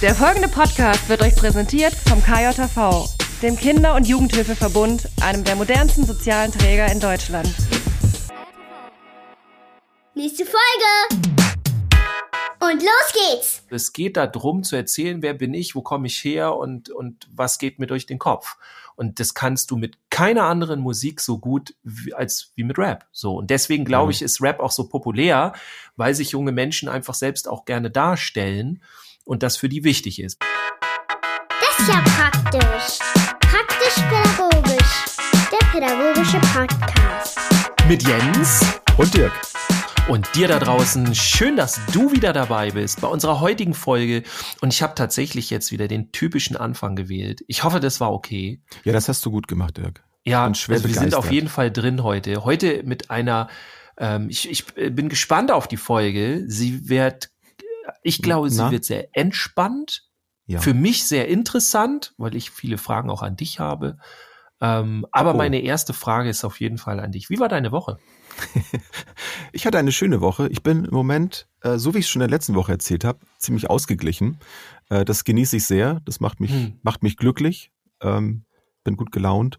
Der folgende Podcast wird euch präsentiert vom KJV, dem Kinder- und Jugendhilfeverbund, einem der modernsten sozialen Träger in Deutschland. Nächste Folge! Und los geht's! Es geht darum zu erzählen, wer bin ich, wo komme ich her und, und was geht mir durch den Kopf. Und das kannst du mit keiner anderen Musik so gut wie, als wie mit Rap. So. Und deswegen glaube Mhm. ich, ist Rap auch so populär, weil sich junge Menschen einfach selbst auch gerne darstellen und das für die wichtig ist. Das ist ja praktisch. Praktisch-pädagogisch. Der pädagogische Podcast. Mit Jens Und Dirk. und dir da draußen. Schön, dass du wieder dabei bist bei unserer heutigen Folge. Und ich habe tatsächlich jetzt wieder den typischen Anfang gewählt. Ich hoffe, das war okay. Ja, das hast du gut gemacht, Dirk. Ja, also wir sind auf jeden Fall drin heute. Heute mit einer, ähm, ich, ich bin gespannt auf die Folge. Sie wird, ich glaube, sie Na? wird sehr entspannt. Ja. Für mich sehr interessant, weil ich viele Fragen auch an dich habe. Ähm, aber Oh. meine erste Frage ist auf jeden Fall an dich. Wie war deine Woche? Ich hatte eine schöne Woche. Ich bin im Moment, äh, so wie ich es schon in der letzten Woche erzählt habe, ziemlich ausgeglichen. Äh, das genieße ich sehr. Das macht mich, Hm. macht mich glücklich. Ähm, bin gut gelaunt.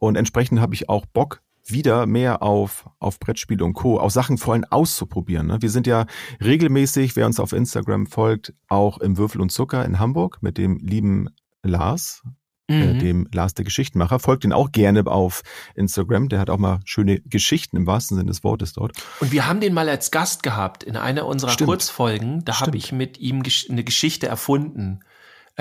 Und entsprechend habe ich auch Bock, wieder mehr auf, auf Brettspiele und Co., auch Sachen vor allem auszuprobieren. Ne? Wir sind ja regelmäßig, wer uns auf Instagram folgt, auch im Würfel und Zucker in Hamburg mit dem lieben Lars, äh, Mhm. dem Lars der Geschichtenmacher. Folgt ihn auch gerne auf Instagram. Der hat auch mal schöne Geschichten im wahrsten Sinne des Wortes dort. Und wir haben den mal als Gast gehabt in einer unserer Stimmt. Kurzfolgen. Da habe ich mit ihm eine Geschichte erfunden.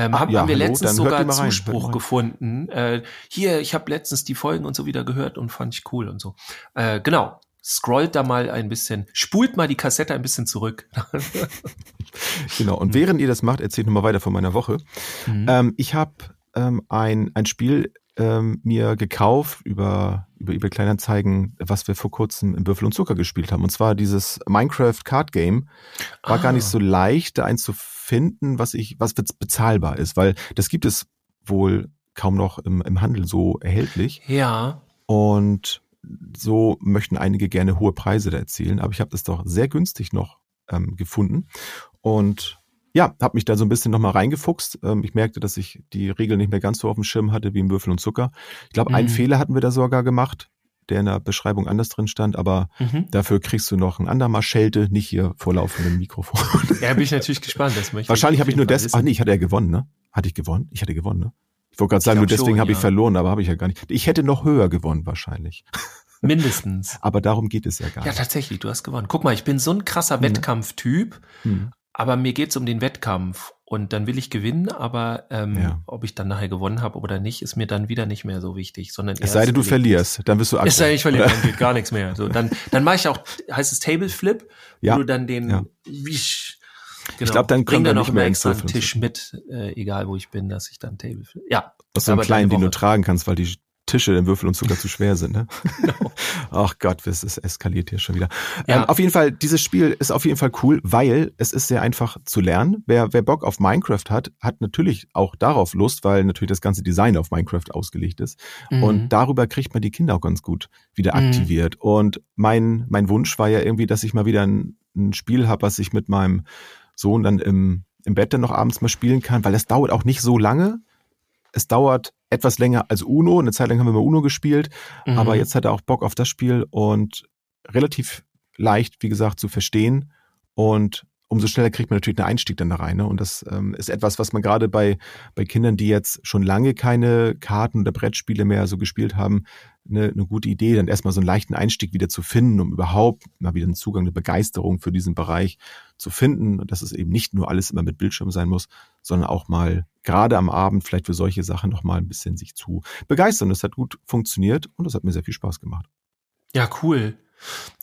Ähm, Ah, haben, ja, haben wir hallo, letztens sogar Zuspruch rein. gefunden. Äh, hier, ich habe letztens die Folgen und so wieder gehört und fand ich cool und so. Äh, genau. Scrollt da mal ein bisschen, spult mal die Kassette ein bisschen zurück. Genau. Und während ihr das macht, erzählt nochmal weiter von meiner Woche. Mhm. Ähm, ich habe ähm, ein, ein Spiel ähm, mir gekauft über, über eBay Kleinanzeigen, was wir vor kurzem im Würfel und Zucker gespielt haben. Und zwar dieses Minecraft Card Game. War gar nicht Ah. so leicht, da eins zu finden, was ich, was bezahlbar ist, weil das gibt es wohl kaum noch im, im Handel so erhältlich. Ja. Und so möchten einige gerne hohe Preise da erzielen, aber ich habe das doch sehr günstig noch ähm, gefunden. Und ja, habe mich da so ein bisschen nochmal reingefuchst. Ähm, ich merkte, dass ich die Regeln nicht mehr ganz so auf dem Schirm hatte wie im Würfel und Zucker. Ich glaube, einen Mhm. Fehler hatten wir da sogar gemacht, der in der Beschreibung anders drin stand, aber Mhm. dafür kriegst du noch ein andermal Schelte, nicht hier vor laufendem Mikrofon. Ja, bin ich natürlich gespannt. Das möchte Wahrscheinlich habe ich nur des. Ach nee, ich hatte ja gewonnen, ne? Hatte ich gewonnen? Ich hatte gewonnen, ne? Ich wollte gerade sagen, nur deswegen habe ich ja. verloren, aber habe ich ja gar nicht. Ich hätte noch höher gewonnen wahrscheinlich. Mindestens. Aber darum geht es ja gar Ja, nicht. tatsächlich, du hast gewonnen. Guck mal, ich bin so ein krasser Mhm. Wettkampftyp. Hm. Aber mir geht's um den Wettkampf und dann will ich gewinnen, aber ähm, Ja. ob ich dann nachher gewonnen habe oder nicht, ist mir dann wieder nicht mehr so wichtig, sondern Es sei denn, du erst- verlierst, dann wirst du Es sei denn, ich verliere, dann geht gar nichts mehr. So, dann dann mache ich auch, heißt es Table Flip, Ja, wo du dann den, ja. Wisch, genau, glaub, dann bring kommt dann noch nicht mehr extra einen. Tisch mit, äh, egal wo ich bin, dass ich dann Table Flip. Ja, Aus so aber kleinen, den du tragen kannst, weil die Tische im Würfel und Zucker zu schwer sind. Ne? Genau. Ach Gott, es eskaliert hier schon wieder. Ja. Ähm, auf jeden Fall, dieses Spiel ist auf jeden Fall cool, weil es ist sehr einfach zu lernen. Wer, wer Bock auf Minecraft hat, hat natürlich auch darauf Lust, weil natürlich das ganze Design auf Minecraft ausgelegt ist. Mhm. Und darüber kriegt man die Kinder auch ganz gut wieder Mhm. aktiviert. Und mein, mein Wunsch war ja irgendwie, dass ich mal wieder ein, ein Spiel habe, was ich mit meinem Sohn dann im, im Bett dann noch abends mal spielen kann, weil es dauert auch nicht so lange. Es dauert etwas länger als Uno. Eine Zeit lang haben wir mal Uno gespielt, Mhm. aber jetzt hat er auch Bock auf das Spiel und relativ leicht, wie gesagt, zu verstehen. Und umso schneller kriegt man natürlich einen Einstieg dann da rein. Ne? Und das ähm, ist etwas, was man gerade bei, bei Kindern, die jetzt schon lange keine Karten oder Brettspiele mehr so gespielt haben, eine, eine gute Idee, dann erstmal so einen leichten Einstieg wieder zu finden, um überhaupt mal wieder einen Zugang, eine Begeisterung für diesen Bereich zu finden. Und dass es eben nicht nur alles immer mit Bildschirm sein muss, sondern auch mal gerade am Abend vielleicht für solche Sachen noch mal ein bisschen sich zu begeistern. Das hat gut funktioniert und das hat mir sehr viel Spaß gemacht. Ja, cool.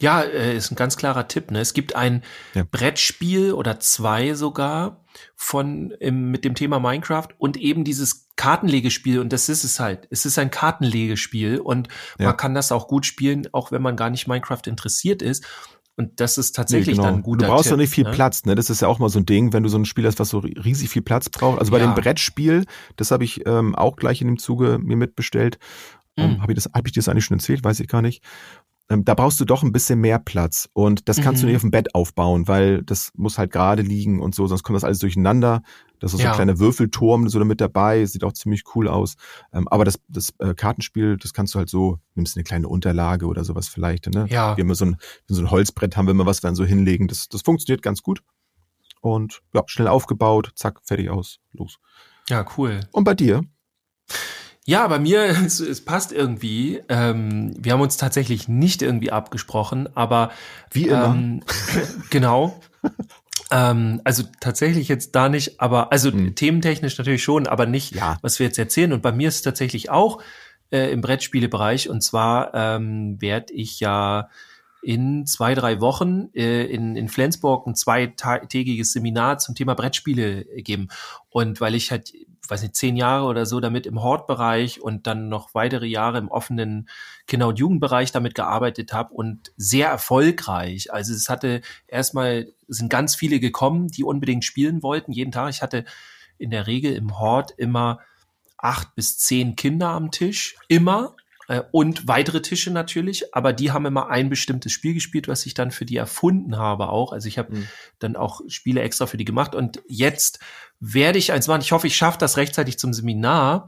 Ja, äh, ist ein ganz klarer Tipp. Ne? Es gibt ein Ja. Brettspiel oder zwei sogar von mit dem Thema Minecraft und eben dieses Kartenlegespiel und das ist es halt. Es ist ein Kartenlegespiel und Ja. man kann das auch gut spielen, auch wenn man gar nicht Minecraft interessiert ist. Und das ist tatsächlich Nee, genau. dann ein guter Du brauchst Tipp, doch nicht viel ne? Platz, ne? Das ist ja auch mal so ein Ding, wenn du so ein Spiel hast, was so riesig viel Platz braucht. Also bei Ja. dem Brettspiel, das habe ich ähm, auch gleich in dem Zuge mir mitbestellt. Ähm, Mhm. habe ich das, habe ich dir das eigentlich schon erzählt? Weiß ich gar nicht. Ähm, da brauchst du doch ein bisschen mehr Platz. Und das kannst mhm. du nicht auf dem Bett aufbauen, weil das muss halt gerade liegen und so, sonst kommt das alles durcheinander. Das ist ja. so ein kleiner Würfelturm so mit dabei, sieht auch ziemlich cool aus. Ähm, aber das, das äh, Kartenspiel, das kannst du halt so, nimmst eine kleine Unterlage oder sowas vielleicht. Ne? Ja. Wir haben so ein, so ein Holzbrett, haben wir immer was wir dann so hinlegen. Das, das funktioniert ganz gut. Und ja, schnell aufgebaut, zack, fertig aus, los. Ja, cool. Und bei dir? Ja, bei mir, es, es passt irgendwie. Ähm, wir haben uns tatsächlich nicht irgendwie abgesprochen, aber wie immer. Ähm, genau. ähm, also tatsächlich jetzt da nicht, aber also hm. thementechnisch natürlich schon, aber nicht, ja. was wir jetzt erzählen. Und bei mir ist es tatsächlich auch äh, im Brettspielebereich. Und zwar ähm, werde ich ja in zwei, drei Wochen äh, in, in Flensburg ein zweitägiges Seminar zum Thema Brettspiele geben. Und weil ich halt weiß nicht, zehn Jahre oder so damit im Hortbereich und dann noch weitere Jahre im offenen Kinder- und Jugendbereich damit gearbeitet habe und sehr erfolgreich. Also es hatte erstmal, sind ganz viele gekommen, die unbedingt spielen wollten, jeden Tag. Ich hatte in der Regel im Hort immer acht bis zehn Kinder am Tisch, immer äh, und weitere Tische natürlich, aber die haben immer ein bestimmtes Spiel gespielt, was ich dann für die erfunden habe auch. Also ich habe mhm. dann auch Spiele extra für die gemacht und jetzt werde ich eins machen. Ich hoffe, ich schaffe das rechtzeitig zum Seminar,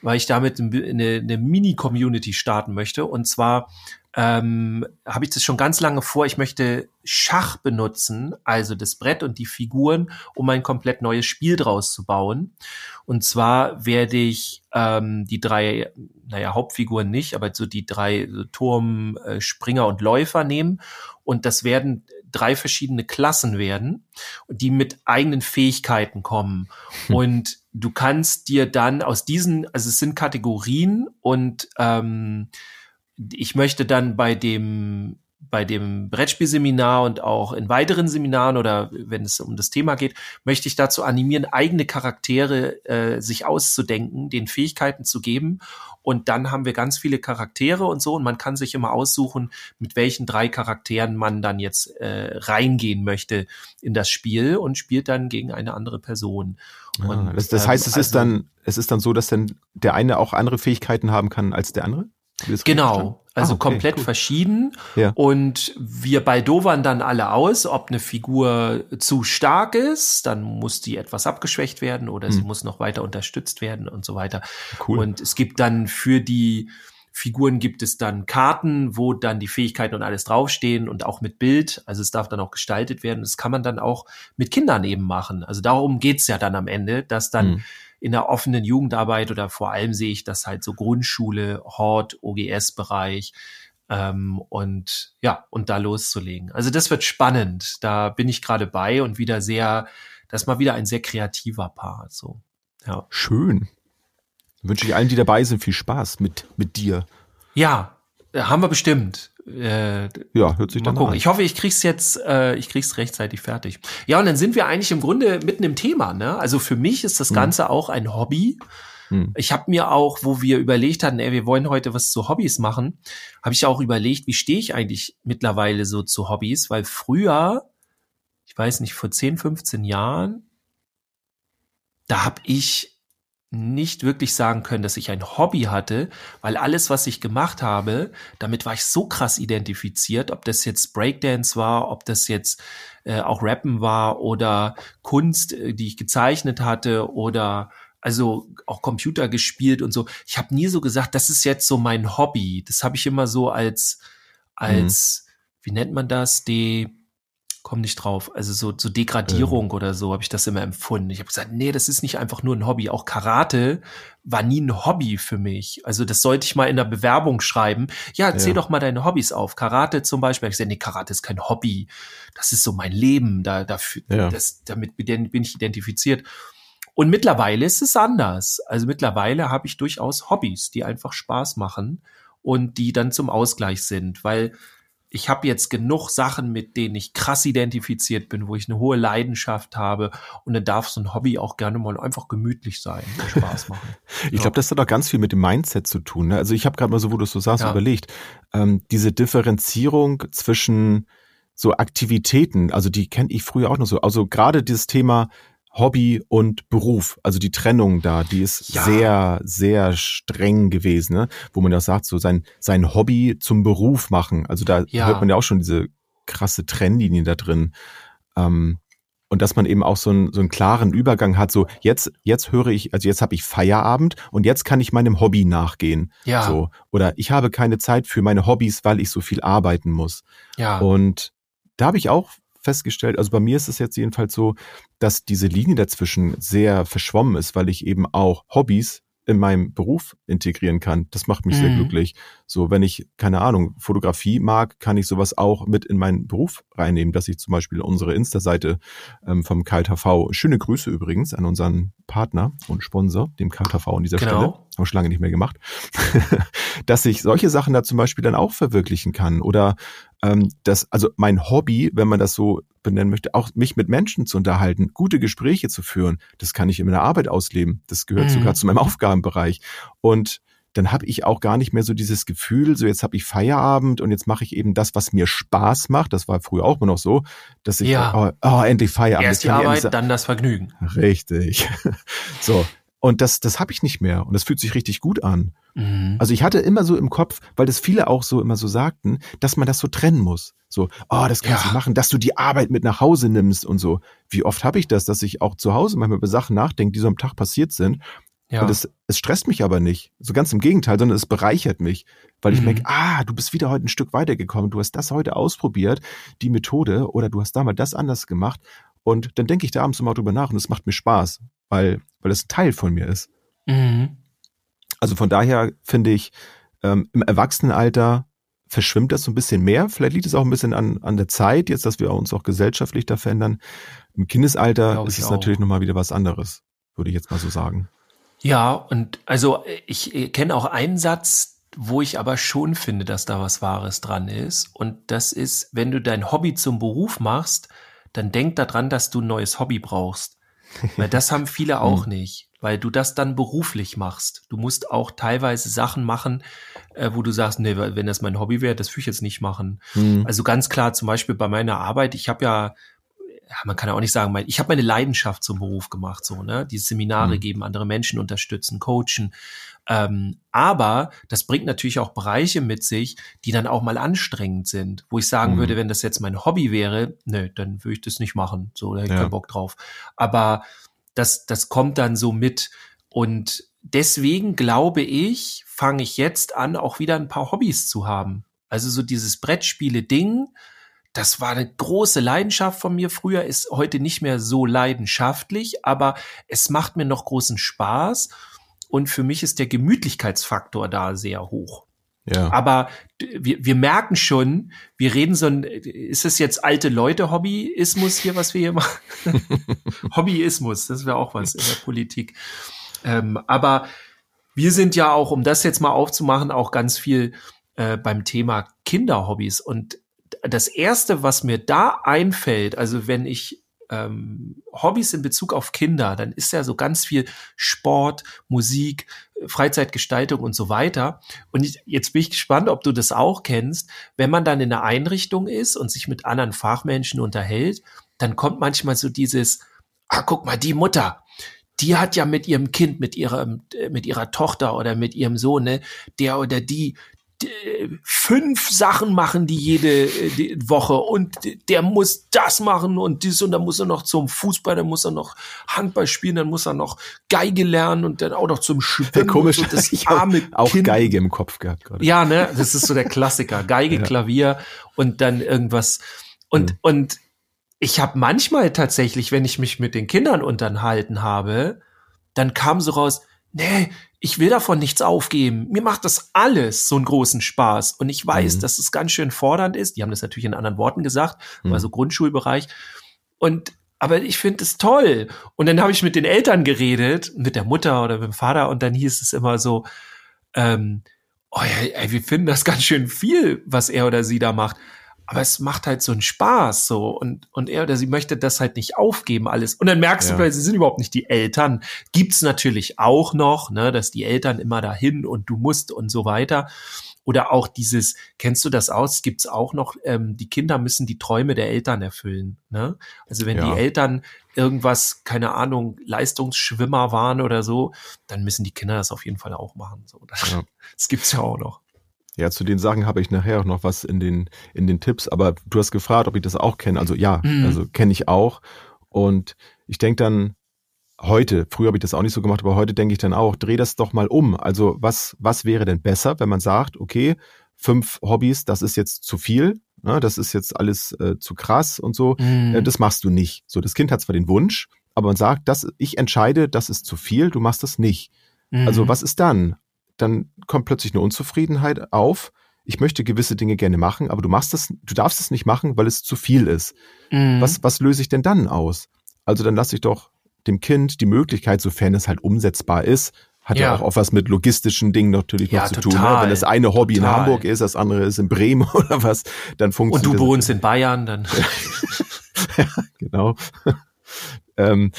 weil ich damit eine, eine Mini-Community starten möchte. Und zwar ähm, habe ich das schon ganz lange vor. Ich möchte Schach benutzen, also das Brett und die Figuren, um ein komplett neues Spiel draus zu bauen. Und zwar werde ich ähm, die drei, naja, Hauptfiguren nicht, aber so die drei so Turm, äh, Springer und Läufer nehmen. Und das werden drei verschiedene Klassen werden, die mit eigenen Fähigkeiten kommen. Hm. Und du kannst dir dann aus diesen, also es sind Kategorien und ähm, ich möchte dann bei dem bei dem Brettspielseminar und auch in weiteren Seminaren oder wenn es um das Thema geht, möchte ich dazu animieren, eigene Charaktere äh, sich auszudenken, den Fähigkeiten zu geben. Und dann haben wir ganz viele Charaktere und so. Und man kann sich immer aussuchen, mit welchen drei Charakteren man dann jetzt äh, reingehen möchte in das Spiel und spielt dann gegen eine andere Person. Ah, und, das, das heißt, ähm, es also, ist dann, es ist dann so, dass dann der eine auch andere Fähigkeiten haben kann als der andere? Genau, also ah, okay, komplett cool. verschieden. Ja. Und wir baldowern dann alle aus, ob eine Figur zu stark ist, dann muss die etwas abgeschwächt werden oder hm. sie muss noch weiter unterstützt werden und so weiter. Cool. Und es gibt dann für die Figuren gibt es dann Karten, wo dann die Fähigkeiten und alles draufstehen und auch mit Bild. Also es darf dann auch gestaltet werden. Das kann man dann auch mit Kindern eben machen. Also darum geht's ja dann am Ende, dass dann hm in der offenen Jugendarbeit oder vor allem sehe ich das halt so Grundschule, Hort, OGS-Bereich ähm, und ja, und da loszulegen. Also das wird spannend. Da bin ich gerade bei und wieder sehr, das ist mal wieder ein sehr kreativer Part. So. Ja. Schön. wünsche ich allen, die dabei sind, viel Spaß mit, mit dir. Ja, haben wir bestimmt. Äh, ja, hört sich mal dann gucken. An. Ich hoffe, ich krieg's jetzt, äh, ich krieg's rechtzeitig fertig. Ja, und dann sind wir eigentlich im Grunde mitten im Thema. Ne? Also für mich ist das hm. Ganze auch ein Hobby. Hm. Ich habe mir auch, wo wir überlegt hatten, ey, wir wollen heute was zu Hobbys machen, habe ich auch überlegt, wie stehe ich eigentlich mittlerweile so zu Hobbys, weil früher, ich weiß nicht, vor 10, 15 Jahren, da habe ich nicht wirklich sagen können, dass ich ein Hobby hatte, weil alles, was ich gemacht habe, damit war ich so krass identifiziert, ob das jetzt Breakdance war, ob das jetzt äh, auch Rappen war oder Kunst, äh, die ich gezeichnet hatte oder also auch Computer gespielt und so. Ich habe nie so gesagt, das ist jetzt so mein Hobby. Das habe ich immer so als als mhm. wie nennt man das, die komm nicht drauf. Also so, so Degradierung ähm. oder so habe ich das immer empfunden. Ich habe gesagt, nee, das ist nicht einfach nur ein Hobby. Auch Karate war nie ein Hobby für mich. Also das sollte ich mal in der Bewerbung schreiben. Ja, ja. doch mal deine Hobbys auf. Karate zum Beispiel. Ich gesagt, nee, Karate ist kein Hobby. Das ist so mein Leben. Da, dafür, ja. das, damit bin ich identifiziert. Und mittlerweile ist es anders. Also mittlerweile habe ich durchaus Hobbys, die einfach Spaß machen und die dann zum Ausgleich sind, weil ich habe jetzt genug Sachen, mit denen ich krass identifiziert bin, wo ich eine hohe Leidenschaft habe und dann darf so ein Hobby auch gerne mal einfach gemütlich sein und Spaß machen. ich glaube, das hat auch ganz viel mit dem Mindset zu tun. Ne? Also ich habe gerade mal so, wo du es so sagst, ja. überlegt, ähm, diese Differenzierung zwischen so Aktivitäten, also die kenne ich früher auch noch so. Also gerade dieses Thema Hobby und Beruf. Also die Trennung da, die ist ja. sehr, sehr streng gewesen, ne? wo man auch sagt, so sein, sein Hobby zum Beruf machen. Also da ja. hört man ja auch schon diese krasse Trennlinie da drin. Ähm, und dass man eben auch so einen, so einen klaren Übergang hat, so jetzt, jetzt höre ich, also jetzt habe ich Feierabend und jetzt kann ich meinem Hobby nachgehen. Ja. So. Oder ich habe keine Zeit für meine Hobbys, weil ich so viel arbeiten muss. Ja. Und da habe ich auch festgestellt, also bei mir ist es jetzt jedenfalls so, dass diese Linie dazwischen sehr verschwommen ist, weil ich eben auch Hobbys in meinem Beruf integrieren kann. Das macht mich mhm. sehr glücklich. So, wenn ich, keine Ahnung, Fotografie mag, kann ich sowas auch mit in meinen Beruf reinnehmen, dass ich zum Beispiel unsere Insta-Seite ähm, vom KLTV, schöne Grüße übrigens an unseren Partner und Sponsor, dem KLTV an dieser genau. Stelle, haben wir schon lange nicht mehr gemacht, dass ich solche Sachen da zum Beispiel dann auch verwirklichen kann oder ähm, dass, also mein Hobby, wenn man das so benennen möchte, auch mich mit Menschen zu unterhalten, gute Gespräche zu führen, das kann ich in meiner Arbeit ausleben. Das gehört mhm. sogar zu meinem Aufgabenbereich. Und dann habe ich auch gar nicht mehr so dieses Gefühl, so jetzt habe ich Feierabend und jetzt mache ich eben das, was mir Spaß macht. Das war früher auch immer noch so, dass ich ja. oh, oh, endlich Feierabend. Erst die Arbeit, dann das Vergnügen. Richtig. so, und das, das habe ich nicht mehr. Und das fühlt sich richtig gut an. Mhm. Also ich hatte immer so im Kopf, weil das viele auch so immer so sagten, dass man das so trennen muss. So, oh, das kannst ja. du machen, dass du die Arbeit mit nach Hause nimmst und so. Wie oft habe ich das, dass ich auch zu Hause manchmal über Sachen nachdenke, die so am Tag passiert sind. Ja. Und es, es stresst mich aber nicht. So ganz im Gegenteil, sondern es bereichert mich. Weil ich mhm. merke, ah, du bist wieder heute ein Stück weitergekommen, du hast das heute ausprobiert, die Methode, oder du hast damals das anders gemacht. Und dann denke ich da abends immer drüber nach und es macht mir Spaß weil, weil das ein Teil von mir ist. Mhm. Also von daher finde ich, ähm, im Erwachsenenalter verschwimmt das so ein bisschen mehr. Vielleicht liegt es auch ein bisschen an, an der Zeit, jetzt, dass wir uns auch gesellschaftlich da verändern. Im Kindesalter ist es auch. natürlich nochmal wieder was anderes, würde ich jetzt mal so sagen. Ja, und also ich kenne auch einen Satz, wo ich aber schon finde, dass da was Wahres dran ist. Und das ist, wenn du dein Hobby zum Beruf machst, dann denk daran, dass du ein neues Hobby brauchst. Weil das haben viele auch hm. nicht, weil du das dann beruflich machst. Du musst auch teilweise Sachen machen, äh, wo du sagst, nee, wenn das mein Hobby wäre, das würde ich jetzt nicht machen. Mhm. Also ganz klar, zum Beispiel bei meiner Arbeit, ich habe ja ja, man kann ja auch nicht sagen, ich habe meine Leidenschaft zum Beruf gemacht, so, ne? Die Seminare mhm. geben, andere Menschen unterstützen, coachen. Ähm, aber das bringt natürlich auch Bereiche mit sich, die dann auch mal anstrengend sind, wo ich sagen mhm. würde, wenn das jetzt mein Hobby wäre, ne, dann würde ich das nicht machen. So, da hätte ich ja. keinen Bock drauf. Aber das, das kommt dann so mit. Und deswegen glaube ich, fange ich jetzt an, auch wieder ein paar Hobbys zu haben. Also so dieses Brettspiele-Ding, das war eine große Leidenschaft von mir früher, ist heute nicht mehr so leidenschaftlich, aber es macht mir noch großen Spaß. Und für mich ist der Gemütlichkeitsfaktor da sehr hoch. Ja. Aber wir, wir merken schon, wir reden so ein, ist es jetzt alte Leute Hobbyismus hier, was wir hier machen? Hobbyismus, das wäre auch was in der Politik. Ähm, aber wir sind ja auch, um das jetzt mal aufzumachen, auch ganz viel äh, beim Thema Kinderhobbys. Und das erste, was mir da einfällt, also wenn ich ähm, Hobbys in Bezug auf Kinder, dann ist ja so ganz viel Sport, Musik, Freizeitgestaltung und so weiter. Und ich, jetzt bin ich gespannt, ob du das auch kennst. Wenn man dann in einer Einrichtung ist und sich mit anderen Fachmenschen unterhält, dann kommt manchmal so dieses, ah, guck mal, die Mutter, die hat ja mit ihrem Kind, mit ihrer, mit ihrer Tochter oder mit ihrem Sohn, ne, der oder die, fünf Sachen machen die jede die Woche und der muss das machen und dies und dann muss er noch zum Fußball, dann muss er noch Handball spielen, dann muss er noch Geige lernen und dann auch noch zum Schwimmen. Komisch, so das ich arme auch kind. Geige im Kopf gehabt gerade. Ja, ne, das ist so der Klassiker, Geige, ja. Klavier und dann irgendwas und mhm. und ich habe manchmal tatsächlich, wenn ich mich mit den Kindern unterhalten habe, dann kam so raus, nee, ich will davon nichts aufgeben. Mir macht das alles so einen großen Spaß. Und ich weiß, mhm. dass es ganz schön fordernd ist. Die haben das natürlich in anderen Worten gesagt, mhm. also Grundschulbereich. Und aber ich finde es toll. Und dann habe ich mit den Eltern geredet, mit der Mutter oder mit dem Vater, und dann hieß es immer so, ähm, oh ja, ey, wir finden das ganz schön viel, was er oder sie da macht aber es macht halt so einen Spaß so und und er oder sie möchte das halt nicht aufgeben alles und dann merkst ja. du weil sie sind überhaupt nicht die Eltern gibt's natürlich auch noch ne dass die Eltern immer dahin und du musst und so weiter Oder auch dieses, kennst du das aus? Gibt's auch noch, ähm, die Kinder müssen die Träume der Eltern erfüllen. Ne? Also wenn ja. die Eltern irgendwas, keine Ahnung, Leistungsschwimmer waren oder so, dann müssen die Kinder das auf jeden Fall auch machen. So, das, ja. das gibt's ja auch noch. Ja, zu den Sachen habe ich nachher auch noch was in den, in den Tipps, aber du hast gefragt, ob ich das auch kenne. Also ja, mhm. also kenne ich auch. Und ich denke dann, heute, früher habe ich das auch nicht so gemacht, aber heute denke ich dann auch, dreh das doch mal um. Also was, was wäre denn besser, wenn man sagt, okay, fünf Hobbys, das ist jetzt zu viel, ne, das ist jetzt alles äh, zu krass und so, mhm. äh, das machst du nicht. So, das Kind hat zwar den Wunsch, aber man sagt, das, ich entscheide, das ist zu viel, du machst das nicht. Mhm. Also was ist dann? Dann kommt plötzlich eine Unzufriedenheit auf. Ich möchte gewisse Dinge gerne machen, aber du machst das, du darfst es nicht machen, weil es zu viel ist. Mhm. Was, was löse ich denn dann aus? Also dann lasse ich doch dem Kind die Möglichkeit, sofern es halt umsetzbar ist, hat ja, ja auch, auch was mit logistischen Dingen natürlich ja, noch zu total. tun. Ne? Wenn das eine Hobby total. in Hamburg ist, das andere ist in Bremen oder was, dann funktioniert Und du wohnst in Bayern, dann. ja, genau. ähm,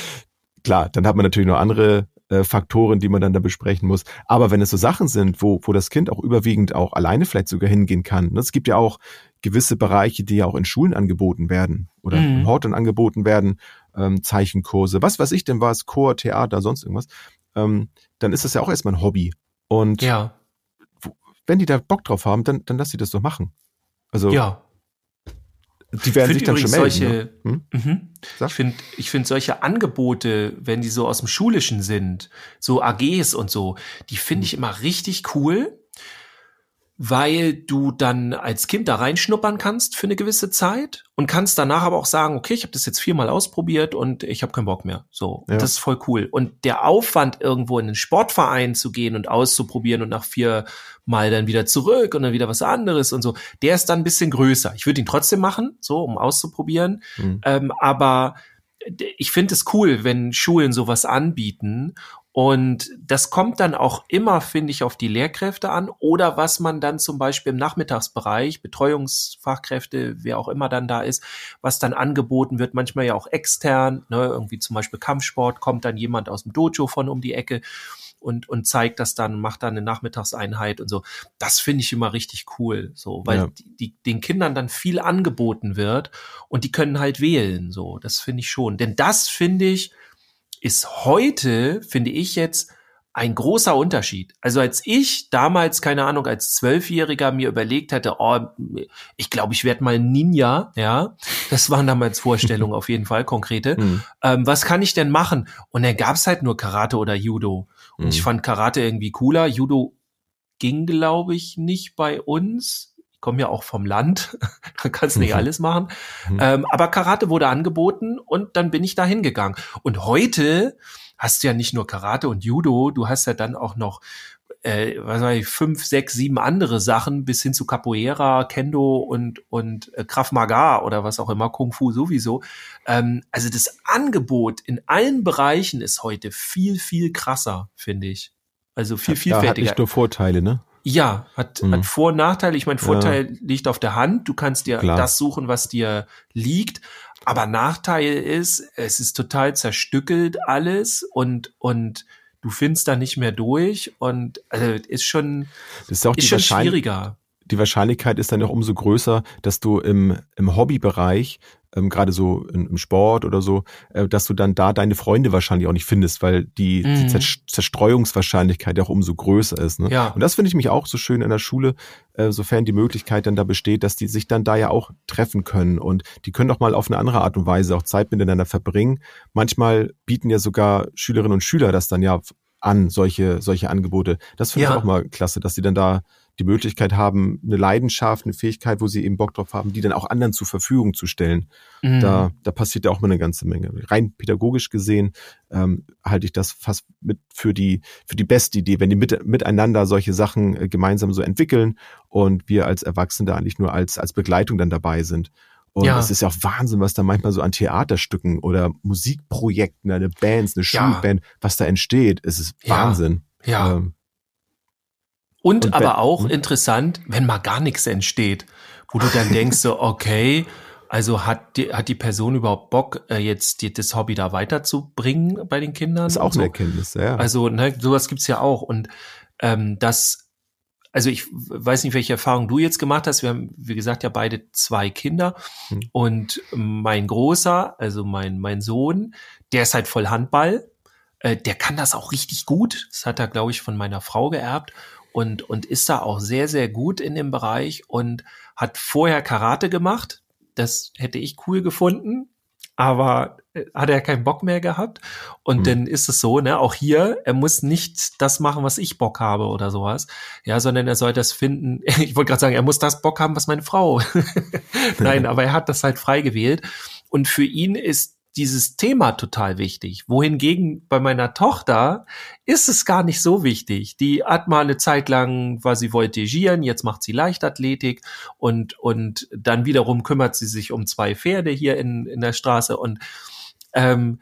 klar, dann hat man natürlich noch andere äh, Faktoren, die man dann da besprechen muss. Aber wenn es so Sachen sind, wo, wo das Kind auch überwiegend auch alleine vielleicht sogar hingehen kann, ne? es gibt ja auch gewisse Bereiche, die ja auch in Schulen angeboten werden oder mhm. im Horten angeboten werden, ähm, Zeichenkurse, was weiß ich denn was, Chor, Theater, sonst irgendwas, ähm, dann ist das ja auch erstmal ein Hobby. Und ja. wenn die da Bock drauf haben, dann, dann lass sie das doch machen. Also ja. Die werden sich dann schon melden. Solche, ne? hm? mhm. Ich finde ich finde solche Angebote, wenn die so aus dem Schulischen sind, so AGs und so, die finde hm. ich immer richtig cool weil du dann als Kind da reinschnuppern kannst für eine gewisse Zeit und kannst danach aber auch sagen, okay, ich habe das jetzt viermal ausprobiert und ich habe keinen Bock mehr. So, ja. das ist voll cool. Und der Aufwand, irgendwo in einen Sportverein zu gehen und auszuprobieren und nach vier Mal dann wieder zurück und dann wieder was anderes und so, der ist dann ein bisschen größer. Ich würde ihn trotzdem machen, so, um auszuprobieren. Mhm. Ähm, aber ich finde es cool, wenn Schulen sowas anbieten und das kommt dann auch immer, finde ich, auf die Lehrkräfte an oder was man dann zum Beispiel im Nachmittagsbereich, Betreuungsfachkräfte, wer auch immer dann da ist, was dann angeboten wird, manchmal ja auch extern, ne, irgendwie zum Beispiel Kampfsport, kommt dann jemand aus dem Dojo von um die Ecke und, und zeigt das dann, macht dann eine Nachmittagseinheit und so. Das finde ich immer richtig cool, so, weil ja. die, die, den Kindern dann viel angeboten wird und die können halt wählen, so. Das finde ich schon. Denn das finde ich, ist heute, finde ich jetzt, ein großer Unterschied. Also als ich damals, keine Ahnung, als Zwölfjähriger mir überlegt hatte, oh, ich glaube, ich werde mal Ninja, ja, das waren damals Vorstellungen auf jeden Fall, konkrete. Mhm. Ähm, was kann ich denn machen? Und dann gab's halt nur Karate oder Judo. Und mhm. ich fand Karate irgendwie cooler. Judo ging, glaube ich, nicht bei uns komme ja auch vom Land, da kannst nicht mhm. alles machen. Mhm. Ähm, aber Karate wurde angeboten und dann bin ich da hingegangen. Und heute hast du ja nicht nur Karate und Judo, du hast ja dann auch noch äh, was weiß ich, fünf, sechs, sieben andere Sachen bis hin zu Capoeira, Kendo und und äh, Krav Maga oder was auch immer, Kung Fu sowieso. Ähm, also das Angebot in allen Bereichen ist heute viel viel krasser, finde ich. Also viel vielfältiger. Hat nicht nur Vorteile, ne? Ja, hat, mhm. hat Vor- und Nachteile. Ich meine, Vorteil ja. liegt auf der Hand. Du kannst dir Klar. das suchen, was dir liegt. Aber Nachteil ist, es ist total zerstückelt alles und, und du findest da nicht mehr durch und also ist schon, das ist, auch ist schon schwieriger die Wahrscheinlichkeit ist dann auch umso größer, dass du im, im Hobbybereich ähm, gerade so in, im Sport oder so, äh, dass du dann da deine Freunde wahrscheinlich auch nicht findest, weil die, mhm. die Zerstreuungswahrscheinlichkeit ja auch umso größer ist. Ne? Ja. Und das finde ich mich auch so schön in der Schule, äh, sofern die Möglichkeit dann da besteht, dass die sich dann da ja auch treffen können und die können doch mal auf eine andere Art und Weise auch Zeit miteinander verbringen. Manchmal bieten ja sogar Schülerinnen und Schüler das dann ja an, solche, solche Angebote. Das finde ja. ich auch mal klasse, dass die dann da die Möglichkeit haben, eine Leidenschaft, eine Fähigkeit, wo sie eben Bock drauf haben, die dann auch anderen zur Verfügung zu stellen. Mhm. Da, da passiert ja auch mal eine ganze Menge. Rein pädagogisch gesehen ähm, halte ich das fast mit für die für die beste Idee, wenn die mit, miteinander solche Sachen äh, gemeinsam so entwickeln und wir als Erwachsene eigentlich nur als als Begleitung dann dabei sind. Und ja. es ist ja auch Wahnsinn, was da manchmal so an Theaterstücken oder Musikprojekten, eine Bands, eine Schulband, ja. was da entsteht. Es ist Wahnsinn. Ja. ja. Ähm, und, und aber auch hm? interessant, wenn mal gar nichts entsteht, wo du dann denkst so, okay, also hat die, hat die Person überhaupt Bock, äh, jetzt die, das Hobby da weiterzubringen bei den Kindern? Das ist auch so. eine Erkenntnis, ja. Also ne, sowas gibt's ja auch. Und ähm, das also ich weiß nicht, welche Erfahrung du jetzt gemacht hast. Wir haben, wie gesagt, ja beide zwei Kinder. Hm. Und mein Großer, also mein, mein Sohn, der ist halt voll Handball. Äh, der kann das auch richtig gut. Das hat er, glaube ich, von meiner Frau geerbt und, und ist da auch sehr, sehr gut in dem Bereich und hat vorher Karate gemacht. Das hätte ich cool gefunden aber äh, hat er keinen Bock mehr gehabt. Und mhm. dann ist es so, ne, auch hier, er muss nicht das machen, was ich Bock habe oder sowas. Ja, sondern er soll das finden. Ich wollte gerade sagen, er muss das Bock haben, was meine Frau. Nein, aber er hat das halt frei gewählt. Und für ihn ist dieses Thema total wichtig. Wohingegen bei meiner Tochter ist es gar nicht so wichtig. Die hat mal eine Zeit lang, war sie voltigieren, jetzt macht sie Leichtathletik und, und dann wiederum kümmert sie sich um zwei Pferde hier in, in der Straße und ähm,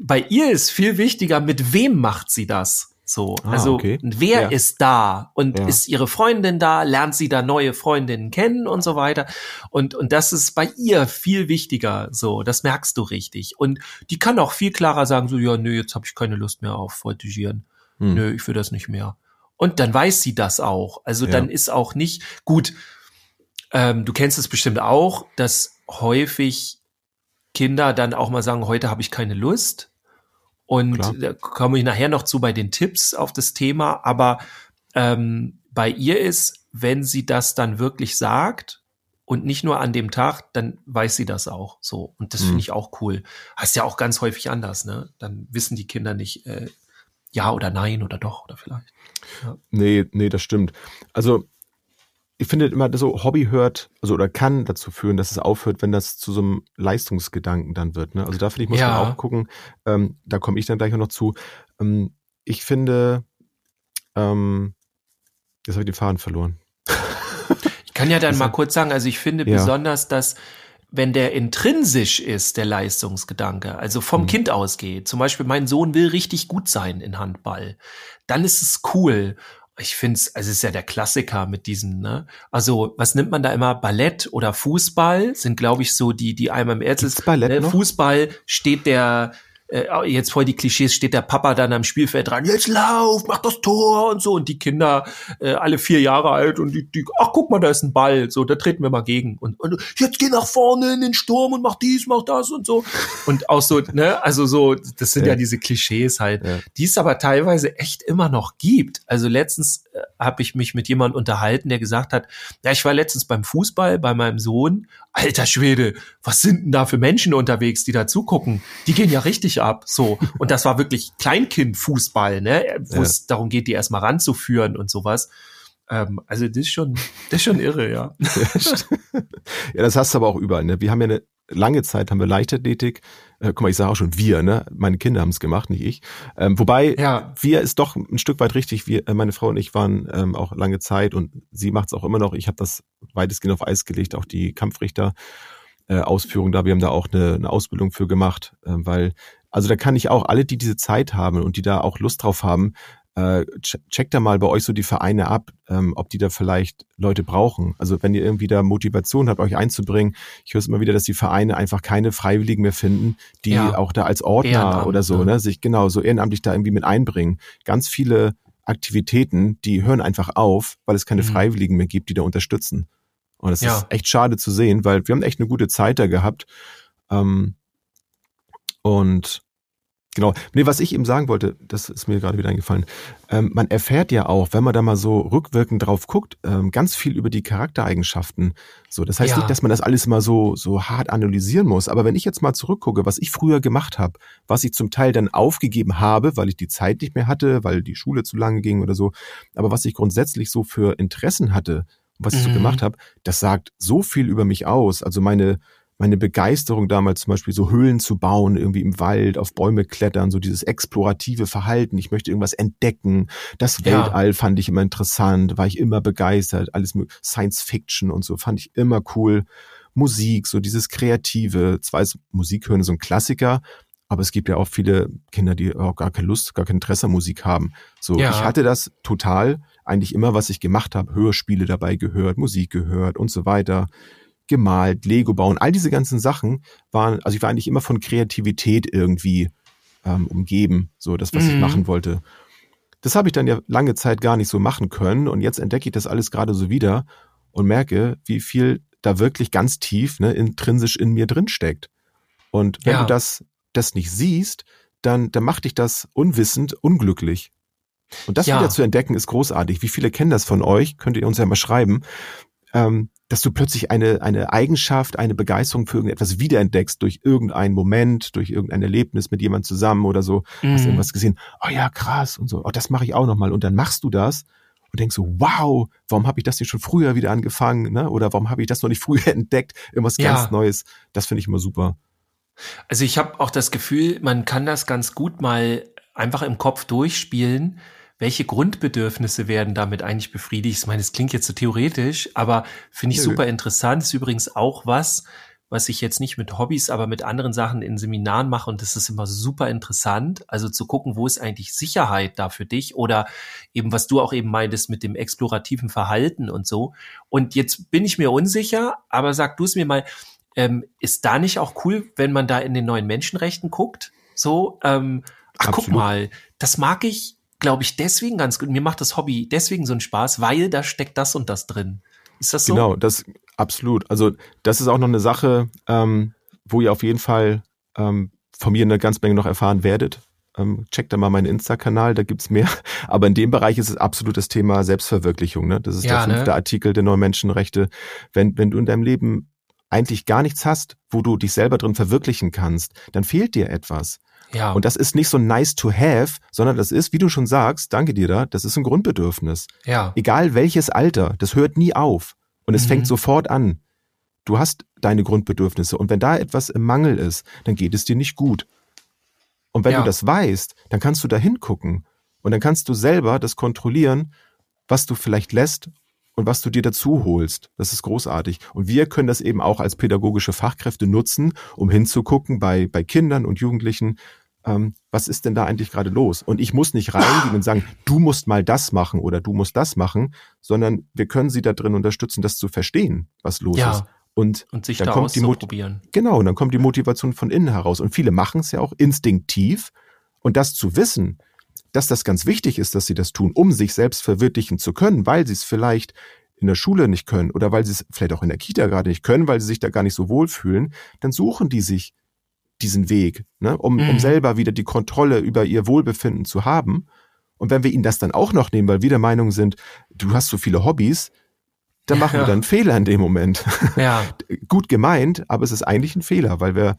bei ihr ist viel wichtiger, mit wem macht sie das? So, ah, also okay. wer ja. ist da und ja. ist ihre Freundin da, lernt sie da neue Freundinnen kennen und so weiter. Und und das ist bei ihr viel wichtiger. So, das merkst du richtig. Und die kann auch viel klarer sagen, so ja, nö, jetzt habe ich keine Lust mehr auf Voltigieren. Hm. Nö, ich will das nicht mehr. Und dann weiß sie das auch. Also ja. dann ist auch nicht gut. Ähm, du kennst es bestimmt auch, dass häufig Kinder dann auch mal sagen, heute habe ich keine Lust und Klar. da komme ich nachher noch zu bei den Tipps auf das Thema. Aber ähm, bei ihr ist, wenn sie das dann wirklich sagt und nicht nur an dem Tag, dann weiß sie das auch so. Und das mhm. finde ich auch cool. Heißt ja auch ganz häufig anders, ne? Dann wissen die Kinder nicht, äh, ja oder nein oder doch oder vielleicht. Ja. Nee, nee, das stimmt. Also ich finde immer so Hobby hört, also oder kann dazu führen, dass es aufhört, wenn das zu so einem Leistungsgedanken dann wird. Ne? Also da finde ich, muss ja. man auch gucken, ähm, da komme ich dann gleich noch zu. Ähm, ich finde, ähm, jetzt habe ich den Faden verloren. Ich kann ja dann also, mal kurz sagen, also ich finde ja. besonders, dass wenn der intrinsisch ist, der Leistungsgedanke, also vom mhm. Kind ausgeht, zum Beispiel mein Sohn will richtig gut sein in Handball, dann ist es cool ich finde es, also es ist ja der Klassiker mit diesem, ne? Also, was nimmt man da immer? Ballett oder Fußball sind, glaube ich, so die, die einmal im Ärzte. Ballett ne? Fußball steht der, äh, jetzt voll die Klischees, steht der Papa dann am Spielfeld dran, jetzt lauf, mach das Tor und so. Und die Kinder, äh, alle vier Jahre alt und die, die, ach guck mal, da ist ein Ball, so, da treten wir mal gegen. Und, und jetzt geh nach vorne in den Sturm und mach dies, mach das und so. Und auch so, ne, also so, das sind ja, ja diese Klischees halt, ja. die es aber teilweise echt immer noch gibt. Also letztens äh, habe ich mich mit jemandem unterhalten, der gesagt hat, ja, ich war letztens beim Fußball bei meinem Sohn, alter Schwede, was sind denn da für Menschen unterwegs, die da zugucken? Die gehen ja richtig ab, so. Und das war wirklich Kleinkindfußball, ne, wo ja. es darum geht, die erstmal ranzuführen und sowas. Ähm, also das ist schon, das ist schon irre, ja. ja, das hast du aber auch überall. Ne? Wir haben ja eine lange Zeit haben wir Leichtathletik. Äh, guck mal, ich sage auch schon wir, ne? Meine Kinder haben es gemacht, nicht ich. Ähm, wobei ja. wir ist doch ein Stück weit richtig. Wir, äh, meine Frau und ich waren ähm, auch lange Zeit und sie macht es auch immer noch. Ich habe das weitestgehend auf Eis gelegt, auch die Kampfrichter. Äh, Ausführung da. Wir haben da auch eine, eine Ausbildung für gemacht, äh, weil also da kann ich auch alle, die diese Zeit haben und die da auch Lust drauf haben, äh, checkt da mal bei euch so die Vereine ab, ähm, ob die da vielleicht Leute brauchen. Also wenn ihr irgendwie da Motivation habt, euch einzubringen. Ich höre es immer wieder, dass die Vereine einfach keine Freiwilligen mehr finden, die ja. auch da als Ordner oder so, ne, sich genau so ehrenamtlich da irgendwie mit einbringen. Ganz viele Aktivitäten, die hören einfach auf, weil es keine mhm. Freiwilligen mehr gibt, die da unterstützen. Und das ja. ist echt schade zu sehen, weil wir haben echt eine gute Zeit da gehabt. Ähm, und Genau. Nee, was ich eben sagen wollte, das ist mir gerade wieder eingefallen. Ähm, man erfährt ja auch, wenn man da mal so rückwirkend drauf guckt, ähm, ganz viel über die Charaktereigenschaften. So, das heißt ja. nicht, dass man das alles mal so so hart analysieren muss. Aber wenn ich jetzt mal zurückgucke, was ich früher gemacht habe, was ich zum Teil dann aufgegeben habe, weil ich die Zeit nicht mehr hatte, weil die Schule zu lange ging oder so, aber was ich grundsätzlich so für Interessen hatte, was ich so mhm. gemacht habe, das sagt so viel über mich aus. Also meine meine Begeisterung damals zum Beispiel so Höhlen zu bauen, irgendwie im Wald, auf Bäume klettern, so dieses explorative Verhalten. Ich möchte irgendwas entdecken. Das ja. Weltall fand ich immer interessant, war ich immer begeistert. Alles Science Fiction und so fand ich immer cool. Musik, so dieses Kreative. Zwar ist Musik hören so ein Klassiker, aber es gibt ja auch viele Kinder, die auch gar keine Lust, gar kein Interesse an Musik haben. So, ja. ich hatte das total, eigentlich immer, was ich gemacht habe, Hörspiele dabei gehört, Musik gehört und so weiter gemalt, Lego bauen, all diese ganzen Sachen waren, also ich war eigentlich immer von Kreativität irgendwie ähm, umgeben, so das, was mhm. ich machen wollte. das habe ich dann ja lange Zeit gar nicht so machen können und jetzt entdecke ich das alles gerade so wieder und merke, wie viel da wirklich ganz tief, ne, intrinsisch in mir drin steckt. Und wenn ja. du das, das nicht siehst, dann, dann macht dich das unwissend unglücklich. Und das ja. wieder zu entdecken ist großartig. Wie viele kennen das von euch? Könnt ihr uns ja mal schreiben. Ähm, dass du plötzlich eine, eine Eigenschaft, eine Begeisterung für irgendetwas wiederentdeckst durch irgendeinen Moment, durch irgendein Erlebnis mit jemand zusammen oder so. Mhm. Hast irgendwas gesehen, oh ja, krass und so, oh, das mache ich auch nochmal. Und dann machst du das und denkst so, wow, warum habe ich das nicht schon früher wieder angefangen? Ne? Oder warum habe ich das noch nicht früher entdeckt? Irgendwas ja. ganz Neues. Das finde ich immer super. Also ich habe auch das Gefühl, man kann das ganz gut mal einfach im Kopf durchspielen welche Grundbedürfnisse werden damit eigentlich befriedigt? Ich meine, es klingt jetzt so theoretisch, aber finde ich Nö. super interessant. Ist übrigens auch was, was ich jetzt nicht mit Hobbys, aber mit anderen Sachen in Seminaren mache und das ist immer super interessant. Also zu gucken, wo ist eigentlich Sicherheit da für dich oder eben was du auch eben meintest mit dem explorativen Verhalten und so. Und jetzt bin ich mir unsicher, aber sag du es mir mal, ähm, ist da nicht auch cool, wenn man da in den neuen Menschenrechten guckt? So, ähm, ach, guck mal, das mag ich glaube ich, deswegen ganz gut. Mir macht das Hobby deswegen so einen Spaß, weil da steckt das und das drin. Ist das so? Genau, das absolut. Also das ist auch noch eine Sache, ähm, wo ihr auf jeden Fall ähm, von mir eine ganze Menge noch erfahren werdet. Ähm, checkt da mal meinen Insta-Kanal, da gibt's mehr. Aber in dem Bereich ist es absolut das Thema Selbstverwirklichung. Ne? Das ist ja, der fünfte ne? Artikel der neuen Menschenrechte. Wenn, wenn du in deinem Leben eigentlich gar nichts hast, wo du dich selber drin verwirklichen kannst, dann fehlt dir etwas. Ja. Und das ist nicht so nice to have, sondern das ist, wie du schon sagst, danke dir da, das ist ein Grundbedürfnis. Ja. Egal welches Alter, das hört nie auf. Und es mhm. fängt sofort an. Du hast deine Grundbedürfnisse. Und wenn da etwas im Mangel ist, dann geht es dir nicht gut. Und wenn ja. du das weißt, dann kannst du da hingucken. Und dann kannst du selber das kontrollieren, was du vielleicht lässt und was du dir dazu holst. Das ist großartig. Und wir können das eben auch als pädagogische Fachkräfte nutzen, um hinzugucken bei, bei Kindern und Jugendlichen, ähm, was ist denn da eigentlich gerade los? Und ich muss nicht reingehen und sagen, du musst mal das machen oder du musst das machen, sondern wir können sie da drin unterstützen, das zu verstehen, was los ja. ist. Und, und sich dann da kommt die auszuprobieren. Genau, und dann kommt die Motivation von innen heraus. Und viele machen es ja auch instinktiv. Und das zu wissen, dass das ganz wichtig ist, dass sie das tun, um sich selbst verwirklichen zu können, weil sie es vielleicht in der Schule nicht können oder weil sie es vielleicht auch in der Kita gerade nicht können, weil sie sich da gar nicht so wohlfühlen, dann suchen die sich diesen Weg, ne, um, mhm. um selber wieder die Kontrolle über ihr Wohlbefinden zu haben. Und wenn wir ihnen das dann auch noch nehmen, weil wir der Meinung sind, du hast so viele Hobbys, dann machen ja. wir dann einen Fehler in dem Moment. Ja. Gut gemeint, aber es ist eigentlich ein Fehler, weil wir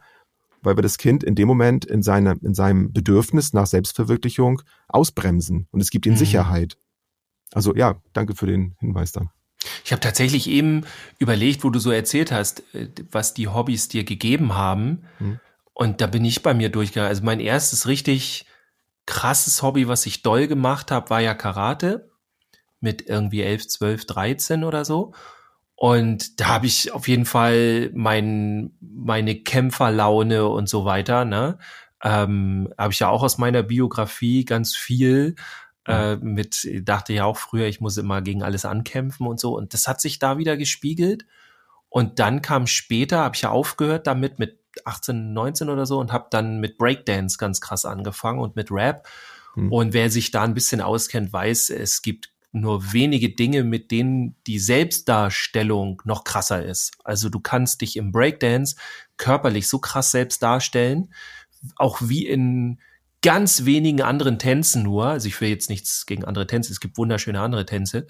weil wir das Kind in dem Moment in, seine, in seinem Bedürfnis nach Selbstverwirklichung ausbremsen und es gibt ihnen mhm. Sicherheit. Also ja, danke für den Hinweis da. Ich habe tatsächlich eben überlegt, wo du so erzählt hast, äh, was die Hobbys dir gegeben haben. Mhm. Und da bin ich bei mir durchgegangen. Also mein erstes richtig krasses Hobby, was ich doll gemacht habe, war ja Karate mit irgendwie 11, 12, 13 oder so. Und da habe ich auf jeden Fall mein, meine Kämpferlaune und so weiter, ne? Ähm, habe ich ja auch aus meiner Biografie ganz viel äh, mit, dachte ja auch früher, ich muss immer gegen alles ankämpfen und so. Und das hat sich da wieder gespiegelt. Und dann kam später, habe ich ja aufgehört damit mit 18, 19 oder so und habe dann mit Breakdance ganz krass angefangen und mit Rap. Hm. Und wer sich da ein bisschen auskennt, weiß, es gibt nur wenige Dinge, mit denen die Selbstdarstellung noch krasser ist. Also du kannst dich im Breakdance körperlich so krass selbst darstellen, auch wie in ganz wenigen anderen Tänzen nur. Also ich will jetzt nichts gegen andere Tänze, es gibt wunderschöne andere Tänze.